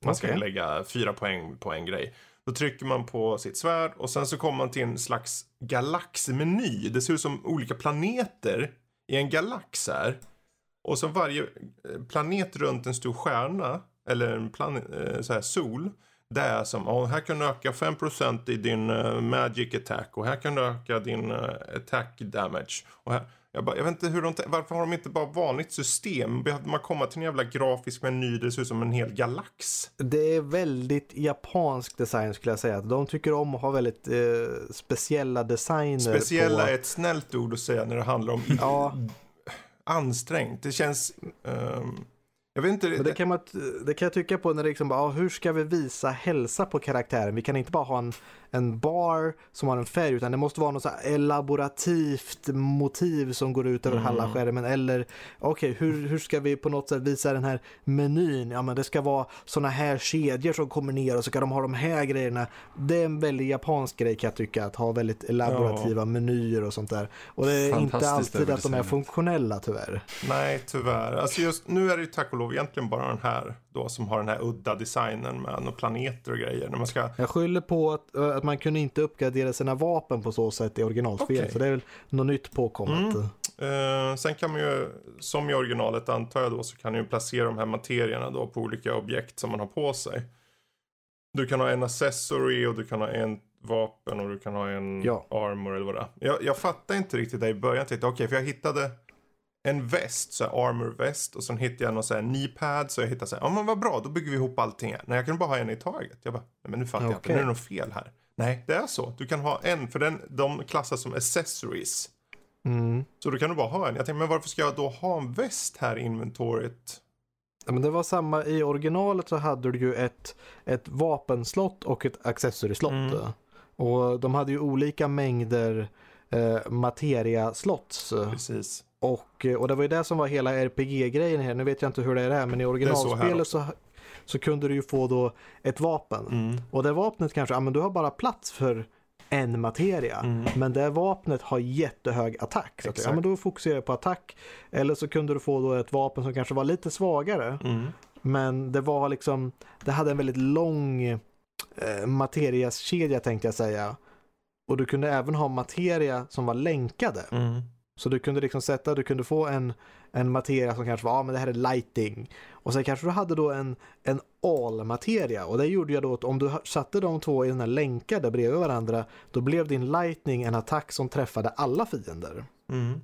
Man ska Okej. lägga fyra poäng på en grej. Då trycker man på sitt svärd och sen så kommer man till en slags galaxmeny. Det ser ut som olika planeter i en galax här. Och så varje eh, planet runt en stor stjärna, eller en plan- eh, så här sol. Det är som, ja, här kan du öka 5% i din eh, magic attack och här kan du öka din eh, attack damage. Och här, jag, bara, jag vet inte hur de, varför har de inte bara vanligt system? Behövde man komma till en jävla grafisk meny, det ser ut som en hel galax. Det är väldigt japansk design skulle jag säga. De tycker om att ha väldigt eh, speciella designer. Speciella på... är ett snällt ord att säga när det handlar om Ja, ansträngt. Det känns, ehm, jag vet inte. Men det kan, man, det kan jag tycka på när det liksom bara, ja, hur ska vi visa hälsa på karaktären? Vi kan inte bara ha en, en bar som har en färg utan det måste vara något så elaborativt motiv som går ut över Mm. halva skärmen. Eller okej, hur, hur ska vi på något sätt visa den här menyn? Ja men det ska vara sådana här kedjor som kommer ner och så kan de ha de här grejerna. Det är en väldigt japansk grej kan jag tycka, att ha väldigt elaborativa menyer och sånt där. Och det är inte alltid att de är funktionella tyvärr. Nej, tyvärr. Alltså just nu är det ju tack och lov egentligen bara den här då som har den här udda designen med planeter och grejer. När man ska... Jag skyller på att, att man kunde inte uppgradera sina vapen på så sätt i originalspelet. Okej. Så det är väl något nytt påkommet. Mm. Eh, sen kan man ju, som i originalet antar jag då, så kan du ju placera de här materierna då på olika objekt som man har på sig. Du kan ha en accessory och du kan ha en vapen och du kan ha en Ja. armor eller vad det är. Jag, jag fattade inte riktigt det i början. Okej, för jag hittade en väst, så här armor väst och sen hittade jag någon så här knee pad så jag hittade så här, ja men vad bra, då bygger vi ihop allting här. Nej, jag kan bara ha en i taget. Jag bara, nej men nu fattar jag inte, nu är det något fel här. Nej, det är så. Du kan ha en, för den, de klassas som accessories. Mm. Så då kan du bara ha en. Jag tänkte, men varför ska jag då ha en väst här i inventoriet? Ja, men det var samma, i originalet så hade du ju ett, ett vapenslott och ett accessoryslott. Mm. Och de hade ju olika mängder eh, materia-slots. Precis. Och, och det var ju det som var hela RPG-grejen här. Nu vet jag inte hur det är här, men i så originalspelet också. så, så, kunde du ju få då ett vapen. Mm. Och det vapnet kanske, ja men du har bara plats för en materia. Mm. Men det vapnet har jättehög attack. Så att, ja men då fokuserar jag på attack. Eller så kunde du få då ett vapen som kanske var lite svagare. Mm. Men det var liksom, det hade en väldigt lång eh, materiaskedja tänkte jag säga. och du kunde även ha materia som var länkade. Mm. Så du kunde liksom sätta, du kunde få en, en materia som kanske var, ah, men det här är lighting. Och sen kanske du hade då en, en all-materia. Och det gjorde jag då att om du satte de två i den här länkade bredvid varandra, då blev din lightning en attack som träffade alla fiender. Mm.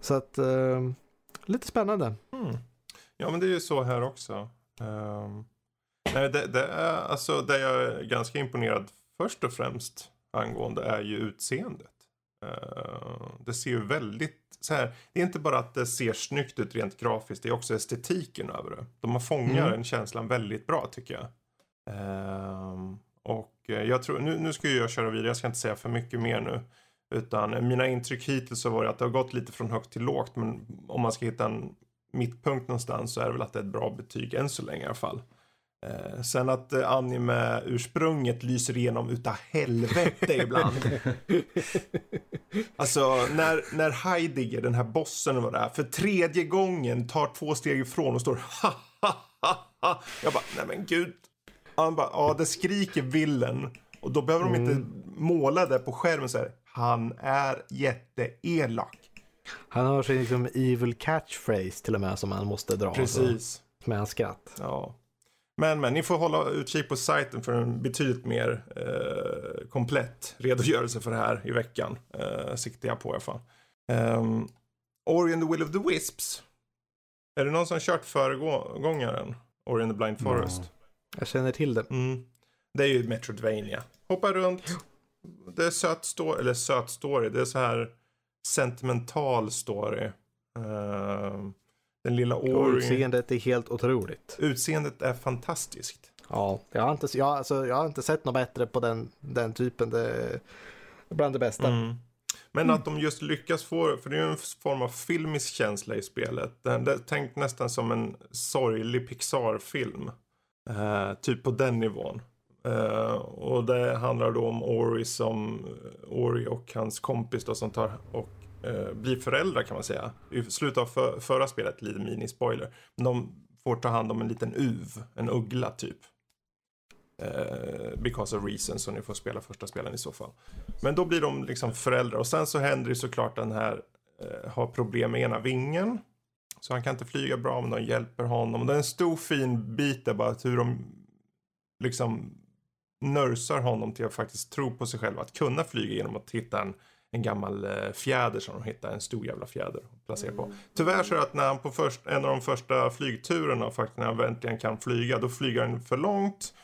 Så att, eh, lite spännande. Mm. Ja, men det är ju så här också. Um, nej, det, det, är, alltså, det jag är ganska imponerad först och främst angående är ju utseendet. Uh, det ser ju väldigt så här. Det är inte bara att det ser snyggt ut rent grafiskt. Det är också estetiken över det. De har fångat mm. den känslan väldigt bra tycker jag. Uh, och jag tror, nu, nu ska jag köra vidare. Jag ska inte säga för mycket mer nu. Utan mina intryck hittills så var det att det har gått lite från högt till lågt. Men om man ska hitta en mittpunkt någonstans så är det väl att det är ett bra betyg än så länge i alla fall. Eh, sen att eh, anime-ursprunget lyser igenom utav helvete ibland. alltså när, när Heidegger, den här bossen var där, för tredje gången tar två steg ifrån och står ha ha ha ha. Jag bara, nej men gud. Han bara, ja det skriker villen. Och då behöver mm. de inte måla det på skärmen så här. Han är jätteelak. Han har sin liksom evil catchphrase till och med som han måste dra. Precis. med en skratt. Ja. Men, men ni får hålla utkik på sajten för en betydligt mer eh, komplett redogörelse för det här i veckan. Eh, siktar jag på i alla fall. Um, Ori and the Will of the Wisps. Är det någon som kört föregångaren? Ori and the Blind Forest? Mm. Jag känner till det. Mm. Det är ju Metroidvania. Hoppa runt. Det är söt story, eller söt story. Det är så här sentimental story. Uh, den lilla Ori. Utseendet är helt otroligt. Utseendet är fantastiskt. Ja, jag har inte, jag, alltså, jag har inte sett något bättre på den, den typen. Det är bland det bästa. Mm. Men att de just lyckas få, för det är ju en form av filmisk känsla i spelet. Tänkt nästan som en sorglig Pixar-film. Uh, typ på den nivån. Uh, och det handlar då om Ori som Ori och hans kompis då som tar och Eh, blir föräldrar kan man säga. I slutet av för, förra spelet, lite mini-spoiler. De får ta hand om en liten uv, en uggla typ. Uh, because of reasons, så ni får spela första spelen i så fall. Men då blir de liksom föräldrar och sen så händer det såklart den här, eh, har problem med ena vingen. Så han kan inte flyga bra men de hjälper honom. Det är en stor fin bit där bara hur de liksom nörsar honom till att faktiskt tro på sig själv att kunna flyga genom att hitta en, en gammal eh, fjäder som de hittar, en stor jävla fjäder att placera på. Tyvärr så är det att när han på först, en av de första flygturerna faktiskt när han äntligen kan flyga, då flyger han för långt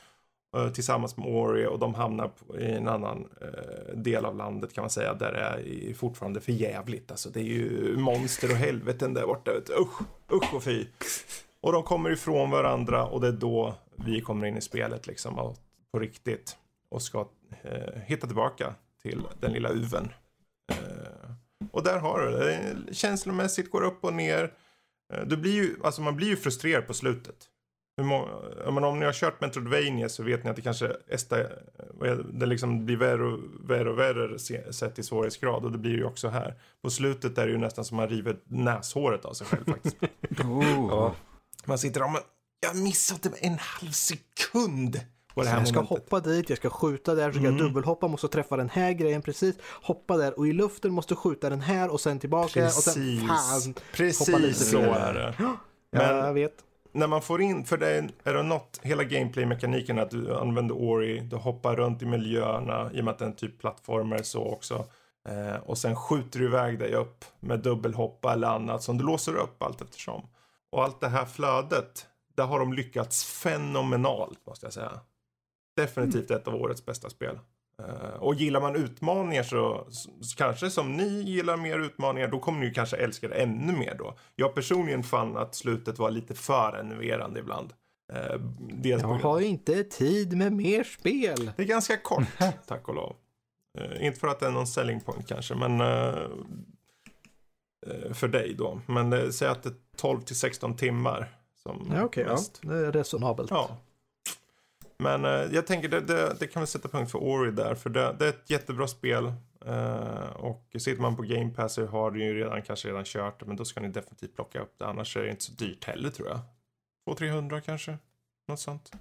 eh, tillsammans med Ori och de hamnar i en annan eh, del av landet kan man säga där det är fortfarande för jävligt. Alltså det är ju monster och helveten där borta. Usch, usch och fy. Och de kommer ifrån varandra och det är då vi kommer in i spelet liksom. På riktigt och ska eh, hitta tillbaka till den lilla uven. Eh, och där har du det. Känslomässigt går upp och ner. Eh, du blir ju, alltså man blir ju frustrerad på slutet. Många, menar, om ni har kört Metroidvania så vet ni att det kanske esta, det liksom blir värre och värre och värre sett i svårighetsgrad. Och det blir ju också här. På slutet är det ju nästan som man river näshåret av sig själv faktiskt. oh. ja. Man sitter och jag missade en halv sekund jag ska momentet. hoppa dit, jag ska skjuta där, så ska mm. jag dubbelhoppa, måste träffa den här grejen precis, hoppa där och i luften måste skjuta den här och sen tillbaka precis. och sen fan, precis hoppa lite så är det. Men jag vet. När man får in, för det är, är det något, hela gameplay-mekaniken att du använder Ori, du hoppar runt i miljöerna i och med att det är en typ plattformar så också. Eh, och sen skjuter du iväg dig upp med dubbelhoppa eller annat som du låser upp allt eftersom. Och allt det här flödet, där har de lyckats fenomenalt måste jag säga. Definitivt ett av årets bästa spel. Uh, och gillar man utmaningar så, så, kanske som ni gillar mer utmaningar, då kommer ni kanske älska det ännu mer då. Jag personligen fann att slutet var lite för enerverande ibland. Uh, jag har inte tid med mer spel. Det är ganska kort, tack och lov. Uh, inte för att det är någon selling point kanske, men för dig då. Men säg att det är 12 till 16 timmar. Som ja, okej, okay, ja. det är resonabelt. Ja, men uh, jag tänker det, det, det, kan vi sätta punkt för Ori där. För det, det är ett jättebra spel. Uh, och sitter man på Game Pass så har du ju redan kanske redan kört det. Men då ska ni definitivt plocka upp det. Annars är det inte så dyrt heller tror jag. 200-300 kanske. Något sånt.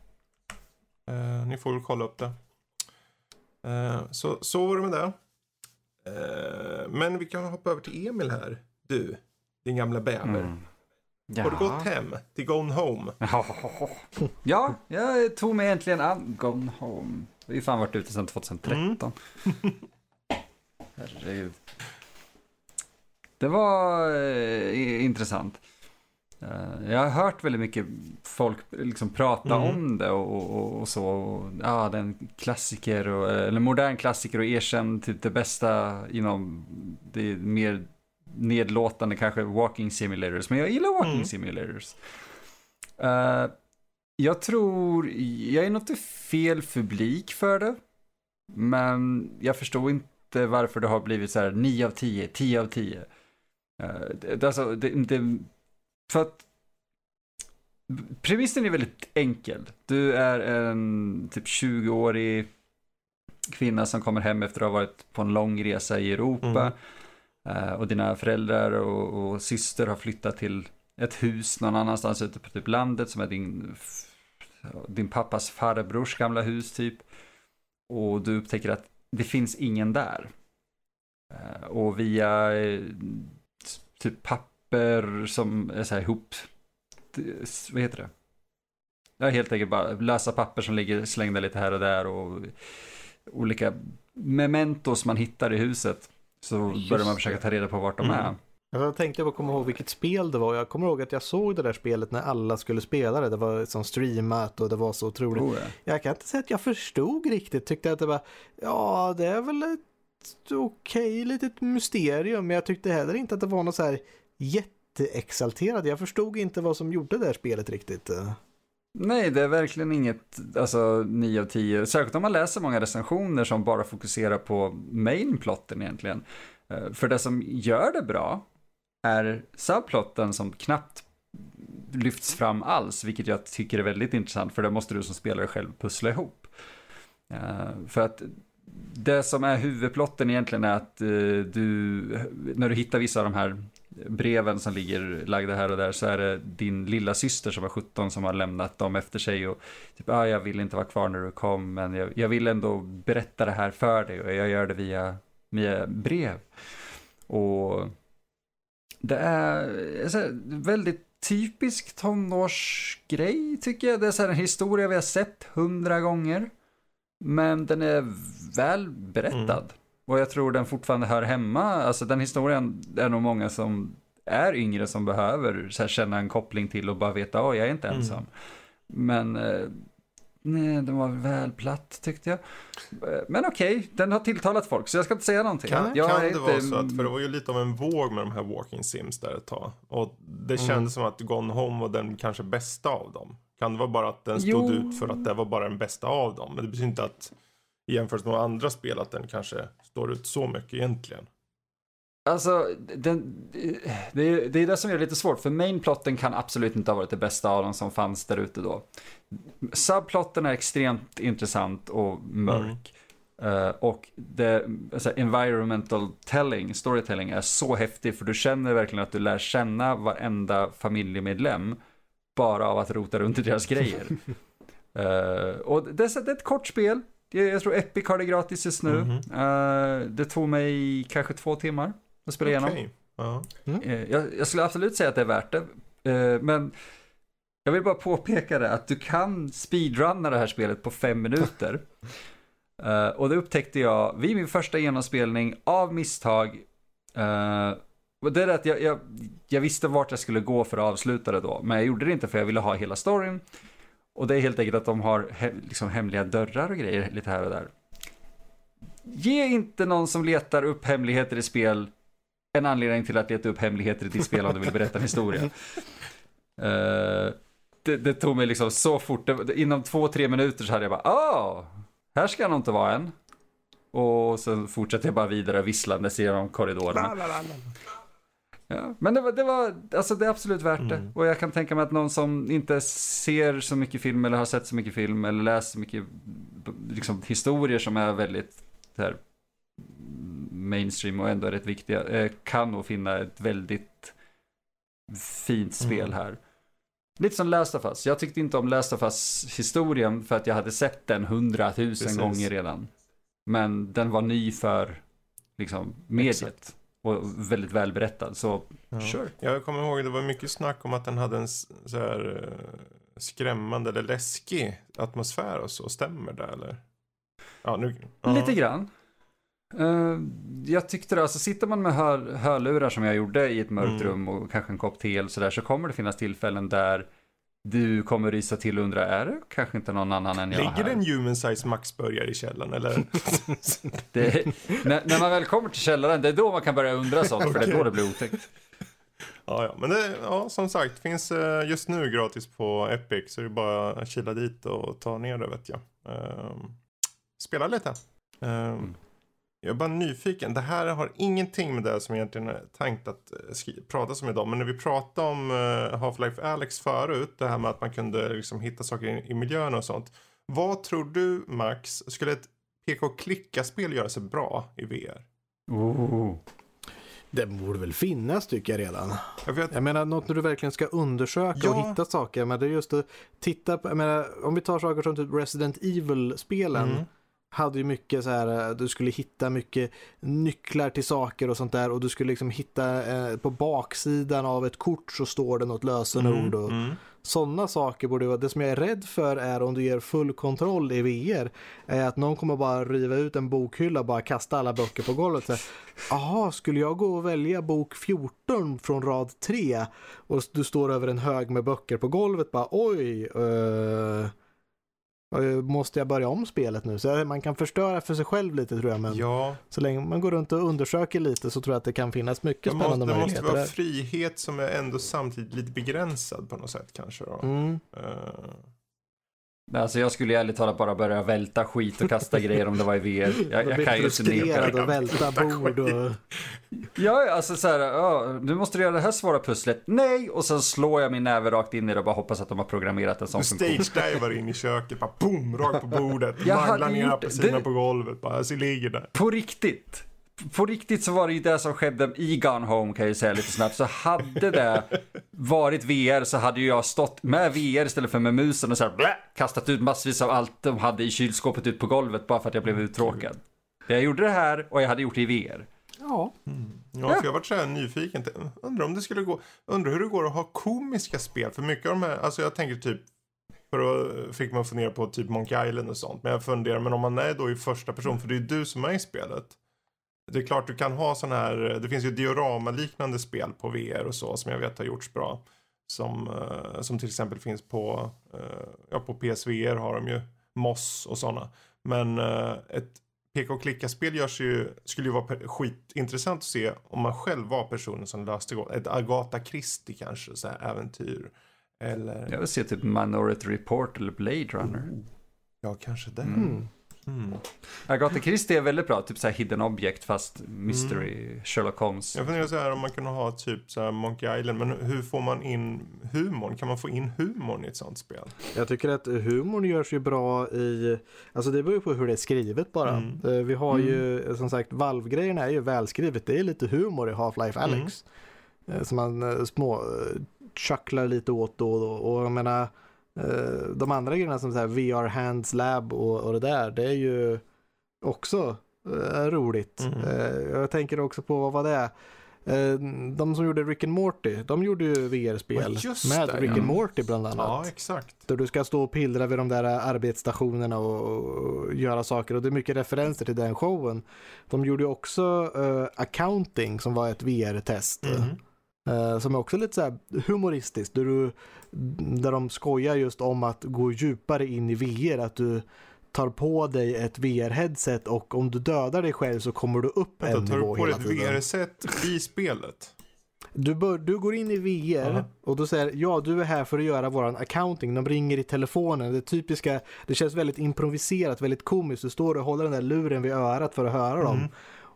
Uh, ni får väl kolla upp det. Så, så var det med det. Men vi kan hoppa över till Emil här. Du, din gamla bäver. Mm. Har du gått hem till Gone Home? Ja, jag tog mig äntligen an Gone Home. Vi har ju fan varit ute sedan 2013. Herregud. Det var eh, intressant. Eh, jag har hört väldigt mycket folk liksom prata Mm. om det och, och, och så. Och, ja, den klassiker, och, eller modern klassiker och erkänd till det bästa inom det mer nedlåtande kanske walking simulators. Men jag gillar walking Mm. simulators. Eh, jag tror, jag är nog inte fel publik för det. Men jag förstår inte varför det har blivit så här 9 av 10, 10 av 10. Eh, det, alltså, det, det, för att premissen är väldigt enkel. Du är en typ 20-årig kvinna som kommer hem efter att ha varit på en lång resa i Europa. Eh, Eh, och dina föräldrar och, och syster har flyttat till ett hus någon annanstans ute på typ landet som är din, din pappas farbrors gamla hus typ. Och du upptäcker att det finns ingen där. Eh, och via eh, typ papper som är så här ihop, vad heter det? Ja, helt enkelt bara lösa papper som ligger slängda lite här och där och olika mementos man hittar i huset. Så Just börjar man försöka ta reda på vart de Mm. är. Jag tänkte bara komma ihåg vilket spel det var. Jag kommer ihåg att jag såg det där spelet när alla skulle spela det. Det var som streamat och det var så otroligt. Oh, ja. Jag kan inte säga att jag förstod riktigt. Tyckte att det var, ja det är väl ett okej litet mysterium. Men jag tyckte heller inte att det var något så här jätteexalterad. Jag förstod inte vad som gjorde det här spelet riktigt. Nej, det är verkligen inget, alltså 9 av 10. Särskilt om man läser många recensioner som bara fokuserar på mainplotten egentligen. Eh, för det som gör det bra är subplotten som knappt lyfts fram alls, vilket jag tycker är väldigt intressant, för det måste du som spelare själv pussla ihop. Eh, för att det som är huvudplotten egentligen är att eh, du, när du hittar vissa av de här breven som ligger lagda här och där så är det din lilla syster som var 17 som har lämnat dem efter sig och typ, ah, jag vill inte vara kvar när du kom men jag, jag vill ändå berätta det här för dig och jag gör det via, via brev. Och det är här, väldigt typisk tonårsgrej tycker jag. Det är så här en historia vi har sett hundra gånger. Men den är väl berättad. Mm. Och jag tror den fortfarande hör hemma. Alltså den historien är nog många som är yngre som behöver här, känna en koppling till och bara veta, åh jag är inte Mm. ensam. Men eh, nej, den var väl platt tyckte jag. Eh, Men okej, den har tilltalat folk så jag ska inte säga någonting. Kan, kan det inte- vara så att, för det var ju lite av en våg med de här walking sims där ett tag. Och det Mm. kändes som att Gone Home var den kanske bästa av dem. Kan det vara bara att den stod Jo. ut för att det var bara den bästa av dem? Men det betyder inte att i jämförelse med andra spel att den kanske står ut så mycket egentligen. Alltså, den, det, är, det är det som det lite svårt, för mainplotten kan absolut inte ha varit det bästa av dem som fanns där ute då. Subplotten är extremt intressant och mörk. Eh, och det, alltså, environmental telling, storytelling är så häftig för du känner verkligen att du lär känna varenda familjemedlem bara av att rota runt i deras grejer. Eh, och det, är det är ett kort spel. Jag, tror Epic har det gratis just nu. Mhm. Eh, det tog mig kanske två timmar att spela igenom. Okej. Ja. Eh, jag, jag skulle absolut säga att det är värt det. Eh, men jag vill bara påpeka det att du kan speedrunna det här spelet på fem minuter. Och det upptäckte jag vid min första genomspelning av misstag. Och det är det att jag, jag, jag visste vart jag skulle gå för att avsluta det då. Men jag gjorde det inte för jag ville ha hela storyn. Och det är helt enkelt att de har he, liksom hemliga dörrar och grejer lite här och där. Ge inte någon som letar upp hemligheter i spel en anledning till att leta upp hemligheter i ditt spel om du vill berätta en historia. Eh, det, det tog mig liksom så fort, det, inom två, tre minuter så hade jag bara, åh, här ska nog inte vara en. Och sen fortsatte jag bara vidare visslandes genom korridorerna. Ja, men det var, det var, alltså det är absolut värt det. Mm. Och jag kan tänka mig att någon som inte ser så mycket film eller har sett så mycket film eller läst så mycket liksom, historier som är väldigt här, mainstream och ändå rätt viktiga, eh, kan nog finna ett väldigt fint spel Mm. här. Lite som Last of Us. Jag tyckte inte om Last of Us historien för att jag hade sett den hundratusen gånger redan. Men den var ny för liksom, mediet. Exakt. Och väldigt välberättad. Så Ja. Sure. Jag kommer ihåg det var mycket snack om att den hade en så här eh, skrämmande eller läskig atmosfär och så. Stämmer det eller? Ja, nu, ja. Lite grann. Eh, jag tyckte det, alltså sitter man med hör, hörlurar som jag gjorde i ett mörkt Mm. rum och kanske en kopp te eller sådär så kommer det finnas tillfällen där du kommer rysa till och undra, är det kanske inte någon annan än jag Ligger här? det en human size Max-burgare i källaren eller? Det, när, när man väl kommer till källaren, det är då man kan börja undra sånt, för det är då det blir otäckt. ja, ja, men det, ja, som sagt, finns eh, just nu gratis på Epic så det är bara att kila dit och ta ner det vet jag. Ehm, spela lite. Ehm, Jag är bara nyfiken. Det här har ingenting med det som egentligen är tänkt att eh, prata om idag. Men när vi pratade om eh, Half-Life Alex förut. Det här med att man kunde liksom hitta saker i, miljön och sånt. Vad tror du Max, skulle ett PK-klicka-spel göra sig bra i VR? Oh. Det borde väl finnas tycker jag redan. Jag vet, Jag menar något när du verkligen ska undersöka Ja. och hitta saker. Men det är just att titta på, jag menar om vi tar saker som typ Resident Evil-spelen. Mm. Hade ju mycket så här, eh, du skulle hitta mycket nycklar till saker och sånt där. Och du skulle liksom hitta eh, på baksidan av ett kort så står det något lösenord. Och, mm. Sådana saker borde vara, det som jag är rädd för är om du ger full kontroll i VR, är att någon kommer bara riva ut en bokhylla och bara kasta alla böcker på golvet. Jaha, skulle jag gå och välja bok 14 från rad 3 och du står över en hög med böcker på golvet bara oj, eh, måste jag börja om spelet nu? Så man kan förstöra för sig själv lite tror jag, men Ja, så länge man går runt och undersöker lite så tror jag att det kan finnas mycket det måste, spännande det måste möjligheter. vara frihet som är ändå samtidigt lite begränsad på något sätt kanske då. Mm. Eh, Alltså jag skulle ärligt talat bara börja välta skit och kasta grejer om det var i VR. Jag, jag blir kan ju inte neka och välta bord och... Ja, alltså så här, ja, nu måste du göra det här svåra pusslet. Nej! Och sen slår jag min näve rakt in i det och bara hoppas att de har programmerat en sån Du funktion. stage-divar in i köket, bara boom, rakt på bordet. Jag Manglar ner apelsinerna på golvet, bara så ligger där. På riktigt. På riktigt så var det ju det som skedde i Gone Home kan jag ju säga lite snabbt. Så hade det varit VR så hade ju jag stått med VR istället för med musen och så här, blä, kastat ut massvis av allt de hade i kylskåpet ut på golvet bara för att jag blev uttråkad. Jag gjorde det här och jag hade gjort det i VR. Ja. Ja, för jag varit så här nyfiken. Undrar om det skulle gå, undrar hur det går att ha komiska spel. För mycket av de här, alltså jag tänker typ, för då fick man fundera på typ Monkey Island och sånt. Men jag funderar, men om man är då i första person, för det är ju du som är i spelet. Det är klart du kan ha sån här, det finns ju diorama-liknande spel på VR och så som jag vet har gjorts bra. Som, eh, som till exempel finns på, eh, ja på PSVR har de ju Moss och sådana. Men eh, ett peka och klicka-spel görs ju, skulle ju vara skitintressant att se om man själv var personen som löste gåtan. Ett Agatha Christie kanske, så här äventyr. Eller, Jag vill se typ Minority Report eller Blade Runner. ja kanske det. Mm. Mm. Agatha Christie är väldigt bra, typ så här hidden object fast mystery, Sherlock Holmes. Jag funderar så här om man kunde ha typ så här Monkey Island, men hur får man in humorn? Kan man få in humorn i ett sånt spel? Jag tycker att humorn görs ju bra i, alltså det beror ju på hur det är skrivet bara. Mm. Eh, Vi har ju, som sagt, valvgrejerna är ju välskrivet. Det är lite humor i Half-Life Alex. Eh, Som man eh, små chucklar lite åt då och då. Och jag menar, de andra grejerna som så här VR Hands Lab och, och det där, det är ju också eh, roligt. Mm. Eh, jag tänker också på, vad var det? Eh, De som gjorde Rick and Morty, de gjorde ju VR-spel med det, Rick ja. and Morty bland annat. Ja, exakt. Där du ska stå och pillra vid de där arbetsstationerna och, göra saker. Och det är mycket referenser till den showen. De gjorde ju också eh, accounting som var ett VR-test. Mm. Eh, som är också lite så humoristiskt. Där, du, där de skojar just om att gå djupare in i VR. Att du tar på dig ett VR-headset och om du dödar dig själv så kommer du upp en Vänta, tar nivå du på dig hela ett tiden. VR-set i spelet? Du, bör, du går in i VR Ja. och då säger ja du är här för att göra våran accounting. De ringer i telefonen. Det typiska, det känns väldigt improviserat, väldigt komiskt. Du står och håller den där luren vid örat för att höra dem. Mm.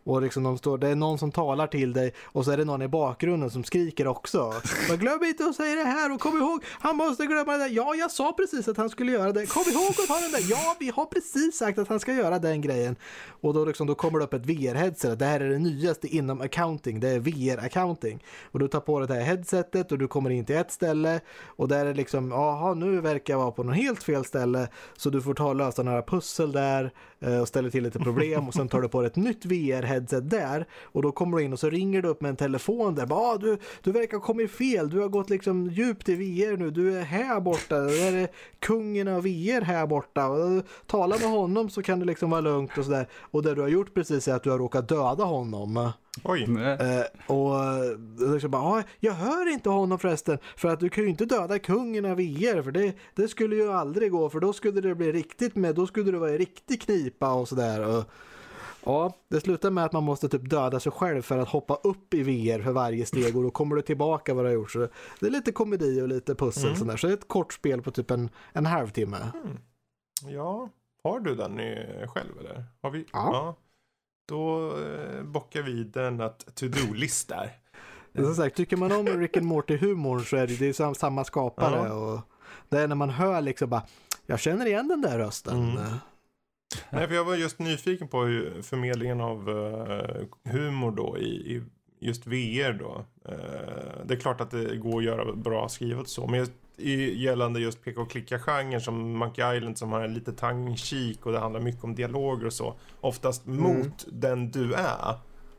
Och liksom de står, det är någon som talar till dig och så är det någon i bakgrunden som skriker också. Men glöm inte att säga det här och kom ihåg, han måste glömma det där. Ja, jag sa precis att han skulle göra det. Kom ihåg att ta den där. Ja, vi har precis sagt att han ska göra den grejen. Och då, liksom, då kommer det upp ett VR-headset. Det här är det nyaste inom accounting. Det är VR-accounting. Och du tar på det här headsetet och du kommer in till ett ställe och där är liksom, jaha, nu verkar jag vara på något helt fel ställe. Så du får ta och lösa några pussel där eh, och ställer till lite problem och sen tar du på dig ett nytt VR-headset där och då kommer du in och så ringer du upp med en telefon där. Bara, ah, du, du verkar ha kommit fel, du har gått liksom djupt i VR nu, du är här borta, det är kungen av VR här borta. Tala med honom så kan det liksom vara lugnt och sådär. Och det du har gjort precis är att du har råkat döda honom. Oj. Eh, och liksom bara, ah, jag hör inte honom förresten, för att du kan ju inte döda kungen av VR, för det, det skulle ju aldrig gå, för då skulle det bli riktigt med, då skulle det vara en riktig knipa och sådär. Ja, det slutar med att man måste typ döda sig själv för att hoppa upp i VR för varje steg och då kommer du tillbaka vad du har gjort. Så det är lite komedi och lite pussel mm. sådär. Så det är ett kort spel på typ en, en halvtimme. Mm. Ja, har du den själv eller? Har vi? Ja. ja. Då eh, bockar vi den att to-do-list där. Som sagt, tycker man om Rick and Morty-humorn så är det, det är samma skapare. Ja. Och det är när man hör liksom bara, jag känner igen den där rösten. Mm. Nej, för jag var just nyfiken på hur förmedlingen av uh, humor då i, just VR då. Uh, det är klart att det går att göra bra skrivet så, men just i, gällande just peka och klicka-genren som Monkey Island som har lite tongue och det handlar mycket om dialoger och så. Oftast mm. mot den du är.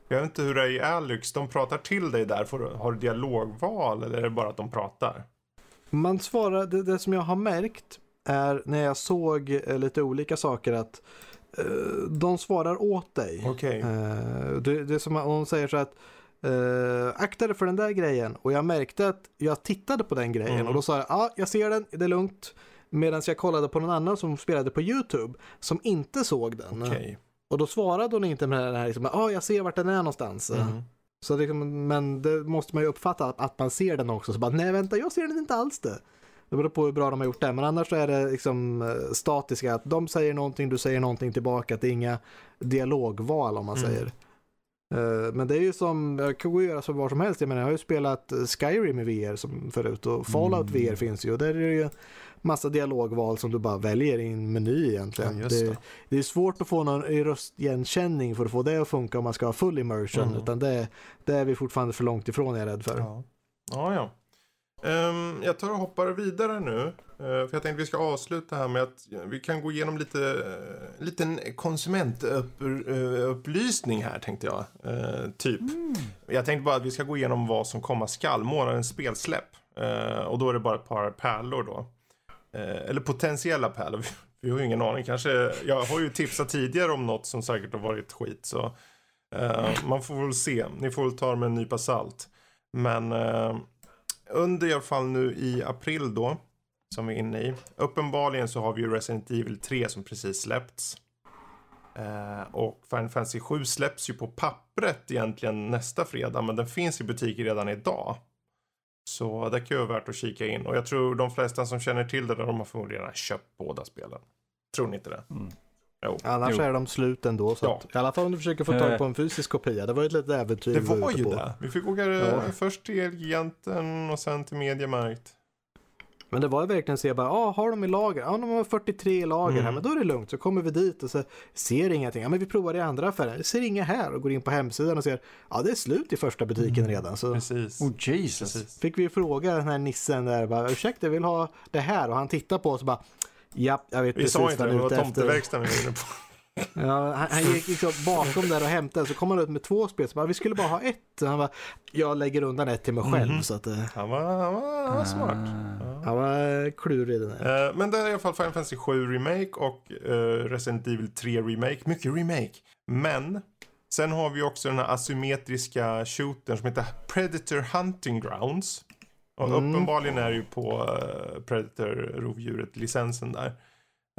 Jag vet inte hur det är i Alex, de pratar till dig där, får, har du dialogval eller är det bara att de pratar? Man svarar, det, det som jag har märkt är när jag såg eh, lite olika saker att eh, de svarar åt dig. Okay. Eh, det, det är som om de säger så att Uh, akta dig för den där grejen. Och jag märkte att jag tittade på den grejen mm. och då sa jag, ja, ah, jag ser den, det är lugnt. Medan jag kollade på någon annan som spelade på YouTube som inte såg den. Okay. Och då svarade hon inte med den här, liksom, ah, jag ser vart den är någonstans. Mm. Så liksom, men det måste man ju uppfatta att man ser den också. Så bara, nej vänta, jag ser den inte alls det. Det beror på hur bra de har gjort det. Men annars så är det liksom eh, statiska. Att de säger någonting, du säger någonting tillbaka. Att det är inga dialogval om man mm. säger. Uh, men det är ju som, jag kan och göra så var som helst. Jag menar jag har ju spelat Skyrim i VR som förut. Och Fallout mm. VR finns ju. Och där är det ju massa dialogval som du bara väljer i en meny egentligen. Ja, det, det, är svårt att få någon röstigenkänning för att få det att funka om man ska ha full immersion. Mm. Utan det, det är vi fortfarande för långt ifrån är jag rädd för. Ja, ja. ja. Um, jag tar och hoppar vidare nu. Uh, för jag tänkte att vi ska avsluta här med att vi kan gå igenom lite uh, liten konsumentupplysning här tänkte jag. Uh, typ. Mm. Jag tänkte bara att vi ska gå igenom vad som komma skall. Månadens spelsläpp. Och då är det bara ett par pärlor då. eller potentiella pärlor. Vi har ju ingen aning. Kanske, jag har ju tipsat tidigare om något som säkert har varit skit. Så man får väl se. Ni får väl ta det med en nypa salt. Men under i alla fall nu i april då, som vi är inne i. Uppenbarligen så har vi ju Resident Evil 3 som precis släppts. Eh, och Final Fantasy 7 släpps ju på pappret egentligen nästa fredag, men den finns i butiker redan idag. Så det kan ju vara värt att kika in. Och jag tror de flesta som känner till det, de har förmodligen redan köpt båda spelen. Tror ni inte det? Mm. Jo. Annars jo. är de slut ändå. Så ja. att, I alla fall om du försöker få tag på en fysisk kopia. Det var ju ett litet äventyr. Det var ju på. det. Vi fick åka ja. först till Elgiganten och sen till Mediamarkt. Men det var ju verkligen så jag bara, ah, har de i lager? Ja, de har 43 i lager mm. här, men då är det lugnt. Så kommer vi dit och så ser ingenting. Ja, men vi provar i andra affärer. Jag ser inga här och går in på hemsidan och ser, ja, det är slut i första butiken mm. redan. Så Precis. Oh, Jesus. Precis. Fick vi fråga den här nissen där, bara, ursäkta, jag vill ha det här. Och han tittar på oss och bara, ja, jag vet vi precis sa inte det, det var tomteverkstan vi var inne på. Ja, han, han gick liksom bakom där och hämtade, så kom han ut med två spel. Så bara, vi skulle bara ha ett. Han bara, jag lägger undan ett till mig själv. Mm. Så att, uh... han, var, han, var, han var smart. Ja. Han var klurig den här. Uh, men det är i alla fall Final Fantasy 7 Remake och uh, Resident Evil 3 Remake. Mycket remake. Men sen har vi också den här asymmetriska shootern som heter Predator Hunting Grounds. Och mm. uppenbarligen är det ju på Predator-rovdjuret licensen där.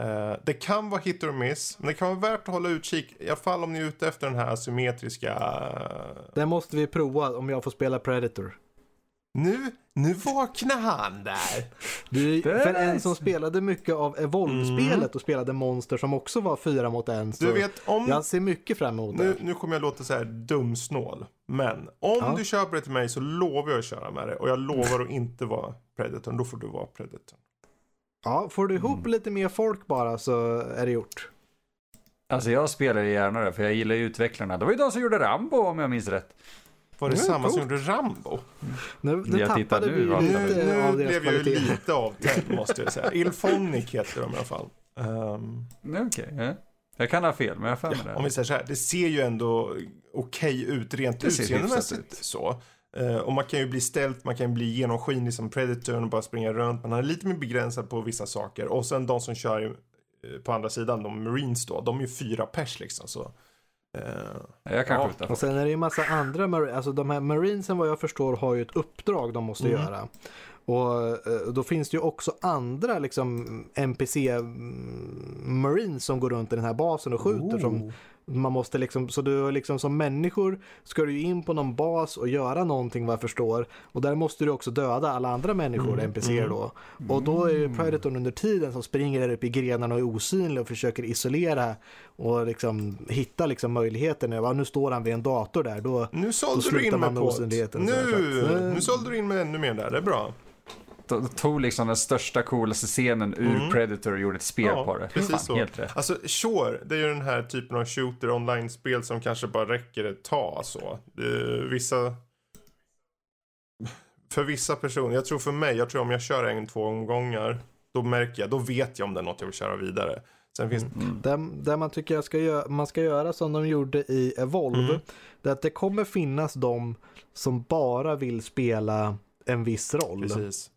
Uh, det kan vara hit or miss, men det kan vara värt att hålla utkik. I alla fall om ni är ute efter den här asymmetriska... Uh... Det måste vi prova om jag får spela Predator. Nu, nu vaknar han där. Du, Det är för en som spelade mycket av Evolve-spelet och spelade monster som också var fyra mot en. Så Du vet, om... jag ser mycket fram emot Nu, det. nu kommer jag låta så här dumsnål. Men om Ja. du köper det till mig så lovar jag att köra med det. Och jag lovar att inte vara Predatorn. Då får du vara Predatorn. Ja, får du ihop Mm. lite mer folk bara så är det gjort. Alltså jag spelar gärna det, för jag gillar ju utvecklarna. Det var ju de som gjorde Rambo om jag minns rätt. Var det Mm, samma som coolt. gjorde Rambo? Nu, nu Jag tittar tappade nu, vi ju Nu, lite nu av deras blev jag ju lite avtänd måste jag säga. Ilphonic heter de i alla fall. Nej, Okej, ja. Jag kan ha fel, men jag har ja, det. om vi säger så här, det ser ju ändå okej ut rent Det ser utseendemässigt. Så. Eh, och man kan ju bli ställt, man kan bli genomskinlig som Predatorn och bara springa runt. Man är lite mer begränsad på vissa saker. Och sen de som kör eh, på andra sidan, de Marines då, de är ju fyra pers liksom. Så. Eh, Jag kan Ja, skjuta Och sen är det ju massa andra, mar- alltså de här marinesen vad jag förstår har ju ett uppdrag de måste Mm. göra. Och eh, då finns det ju också andra liksom NPC mm, marines som går runt i den här basen och skjuter som man måste liksom, så du liksom som människor ska du ju in på någon bas och göra någonting vad jag förstår. Och där måste du också döda alla andra människor, Mm, NPCer mm. då. Och då är det Predatorn under tiden som springer där uppe i grenarna och är osynlig och försöker isolera och liksom hitta liksom möjligheten. Ja, nu står han vid en dator där. Då, nu sålde du slutar in man med osynligheten, Nu, eh, nu sålde du in med ännu mer där, det är bra. De tog liksom den största, coolaste scenen ur Mm. Predator och gjorde ett spel Ja, på det. precis Fan, så. Helt rätt. Alltså, sure, det är ju den här typen av shooter online-spel som kanske bara räcker ett tag så. Det, vissa... För vissa personer, jag tror för mig, jag tror om jag kör en, två omgångar, då märker jag, då vet jag om det är något jag vill köra vidare. Sen finns Mm. där, där man tycker jag ska göra, man ska göra som de gjorde i Evolve. Mm. Det är att det kommer finnas de som bara vill spela en viss roll. precis.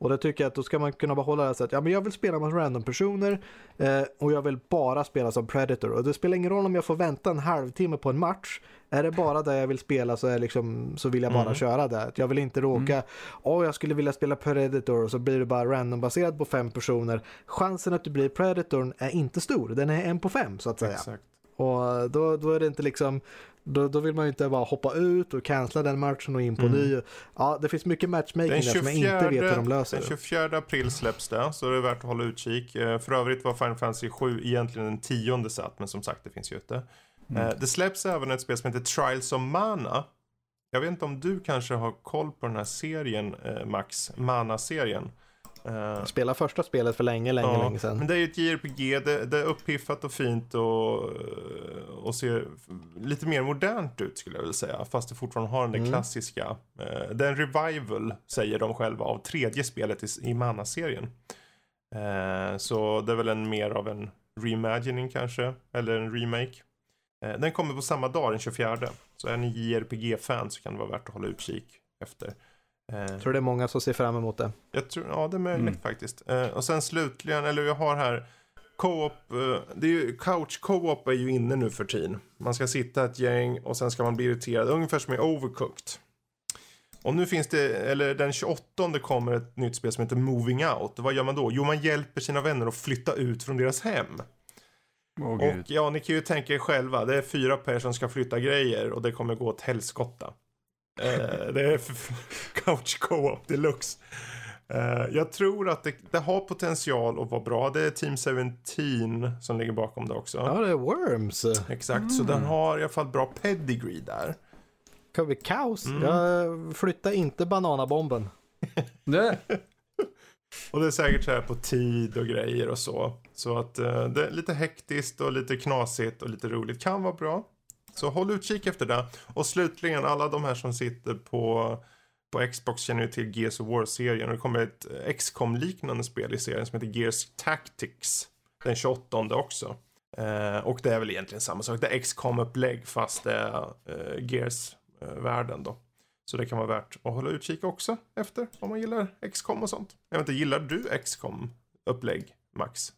Och det tycker jag att då ska man kunna behålla det här så att ja, men jag vill spela med random personer eh, och jag vill bara spela som Predator. Och det spelar ingen roll om jag får vänta en halvtimme på en match. Är det bara där jag vill spela så, är liksom, så vill jag bara Mm. köra det. Jag vill inte råka, åh jag skulle vilja spela Predator och så blir det bara randombaserat på fem personer. Chansen att du blir Predatorn är inte stor, den är en på fem så att säga. Exakt. Och då, då är det inte liksom, då, då vill man ju inte bara hoppa ut och cancella den matchen och in på Mm. ny. Ja, det finns mycket matchmaking där som jag inte vet hur de löser. den 24 april släpps det, så det är värt att hålla utkik. Eh, För övrigt var Final Fantasy 7 egentligen den tionde satt, men som sagt det finns ju ute. Mm. Eh, Det släpps även ett spel som heter Trials of Mana. Jag vet inte om du kanske har koll på den här serien, eh, Max, Mana-serien. Eh, Jag spelade första spelet för länge, länge, Ja, länge sedan. Men det är ju ett JRPG, det, det är uppiffat och fint och, och ser lite mer modernt ut skulle jag vilja säga. Fast det fortfarande har den där Mm. klassiska. Eh, det är en revival, säger de själva, av tredje spelet i, i Mana-serien. Eh, så det är väl en mer av en reimagining kanske, eller en remake. Eh, den kommer på samma dag, den 24. Så är ni JRPG-fan så kan det vara värt att hålla utkik efter. Eh, Jag tror det är många som ser fram emot det. jag tror, ja det är möjligt Mm. faktiskt. Eh, och sen slutligen, eller jag har här Co-op, eh, det är ju, couch co-op är ju inne nu för tiden. Man ska sitta ett gäng och sen ska man bli irriterad, ungefär som i Overcooked. Och nu finns det, eller den 28 kommer ett nytt spel som heter Moving Out. Vad gör man då? Jo, man hjälper sina vänner att flytta ut från deras hem. Åh, Och ja, ni kan ju tänka er själva, det är fyra personer som ska flytta grejer och det kommer gå åt helskotta. Eh, det är couch co-op deluxe. Eh, jag tror att det, det har potential att vara bra. Det är Team 17 som ligger bakom det också. Ja, det är Worms. Exakt, så den har i alla fall bra pedigree där. Kan vi kaos? Mm. Jag flyttar inte bananabomben. Nej. Och det är säkert så här på tid och grejer och så. Så att eh, det är lite hektiskt och lite knasigt och lite roligt. Kan vara bra. Så håll utkik efter det. Och slutligen, alla de här som sitter på, på Xbox känner ju till Gears of War-serien. Och det kommer ett XCOM-liknande spel i serien som heter Gears Tactics. Den 28 också. Eh, och det är väl egentligen samma sak. Det är XCOM-upplägg fast det är eh, Gears-världen då. Så det kan vara värt att hålla utkik också efter om man gillar XCOM och sånt. Jag vet inte, gillar du XCOM-upplägg, Max?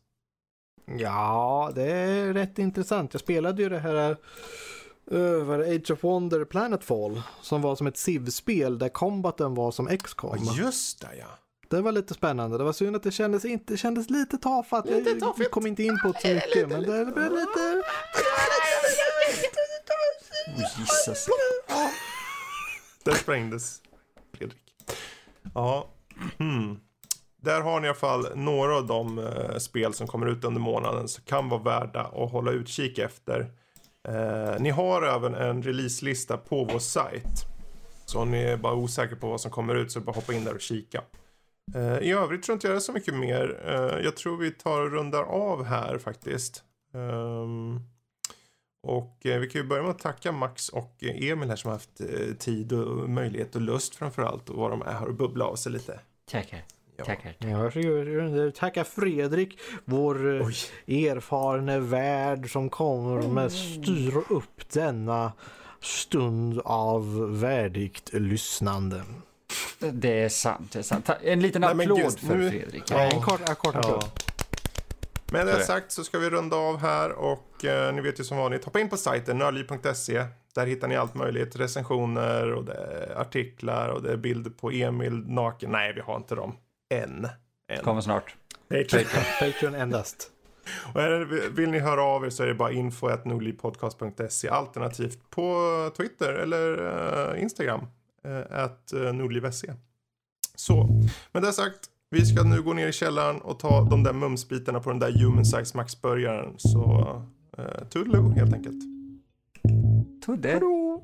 Ja, det är rätt intressant. Jag spelade ju det här det, Age of Wonder Planetfall som var som ett Civ-spel där combaten var som XCOM. Ja, just det ja. Det var lite spännande. Det var synd att det kändes, inte, det kändes lite tafatt. Lite jag taffligt. kom inte in på det så mycket, men det blev lite... Oh, Jesus. Där sprängdes Fredrik. Ja. Hmm. Där har ni i alla fall några av de uh, spel som kommer ut under månaden som kan vara värda att hålla utkik efter. Eh, ni har även en releaselista på vår sajt. Så om ni är bara osäkra på vad som kommer ut så bara hoppa in där och kika. Eh, I övrigt tror jag inte jag är så mycket mer. Eh, jag tror vi tar och rundar av här faktiskt. Ehm, och eh, vi kan ju börja med att tacka Max och Emil här som har haft eh, tid och möjlighet och lust framförallt och vad de är här och bubbla av sig lite. Tackar. Ja. Tackar. Ja, varsågod. Tacka Fredrik, vår eh, Oj. erfarne värd som kommer med styr upp denna stund av värdigt lyssnande. Det är sant, det är sant. En liten Nej, applåd just, för nu... Fredrik. Ja, en kort, en kort applåd. Med det sagt så ska vi runda av här och eh, ni vet ju som vanligt, hoppa in på sajten nördliv.se. Där hittar ni allt möjligt, recensioner och det är artiklar och det är bilder på Emil naken. Nej, vi har inte dem. Än. Än. Kommer snart. Patreon. Patreon endast. Och vill ni höra av er så är det bara info.nordlivpodcast.se alternativt på Twitter eller uh, Instagram. Uh, at uh, nordliv.se. Så, med det sagt. Vi ska nu gå ner i källaren och ta de där mumsbitarna på den där human size max-burgaren. Så uh, toodaloo helt enkelt. Toodaloo.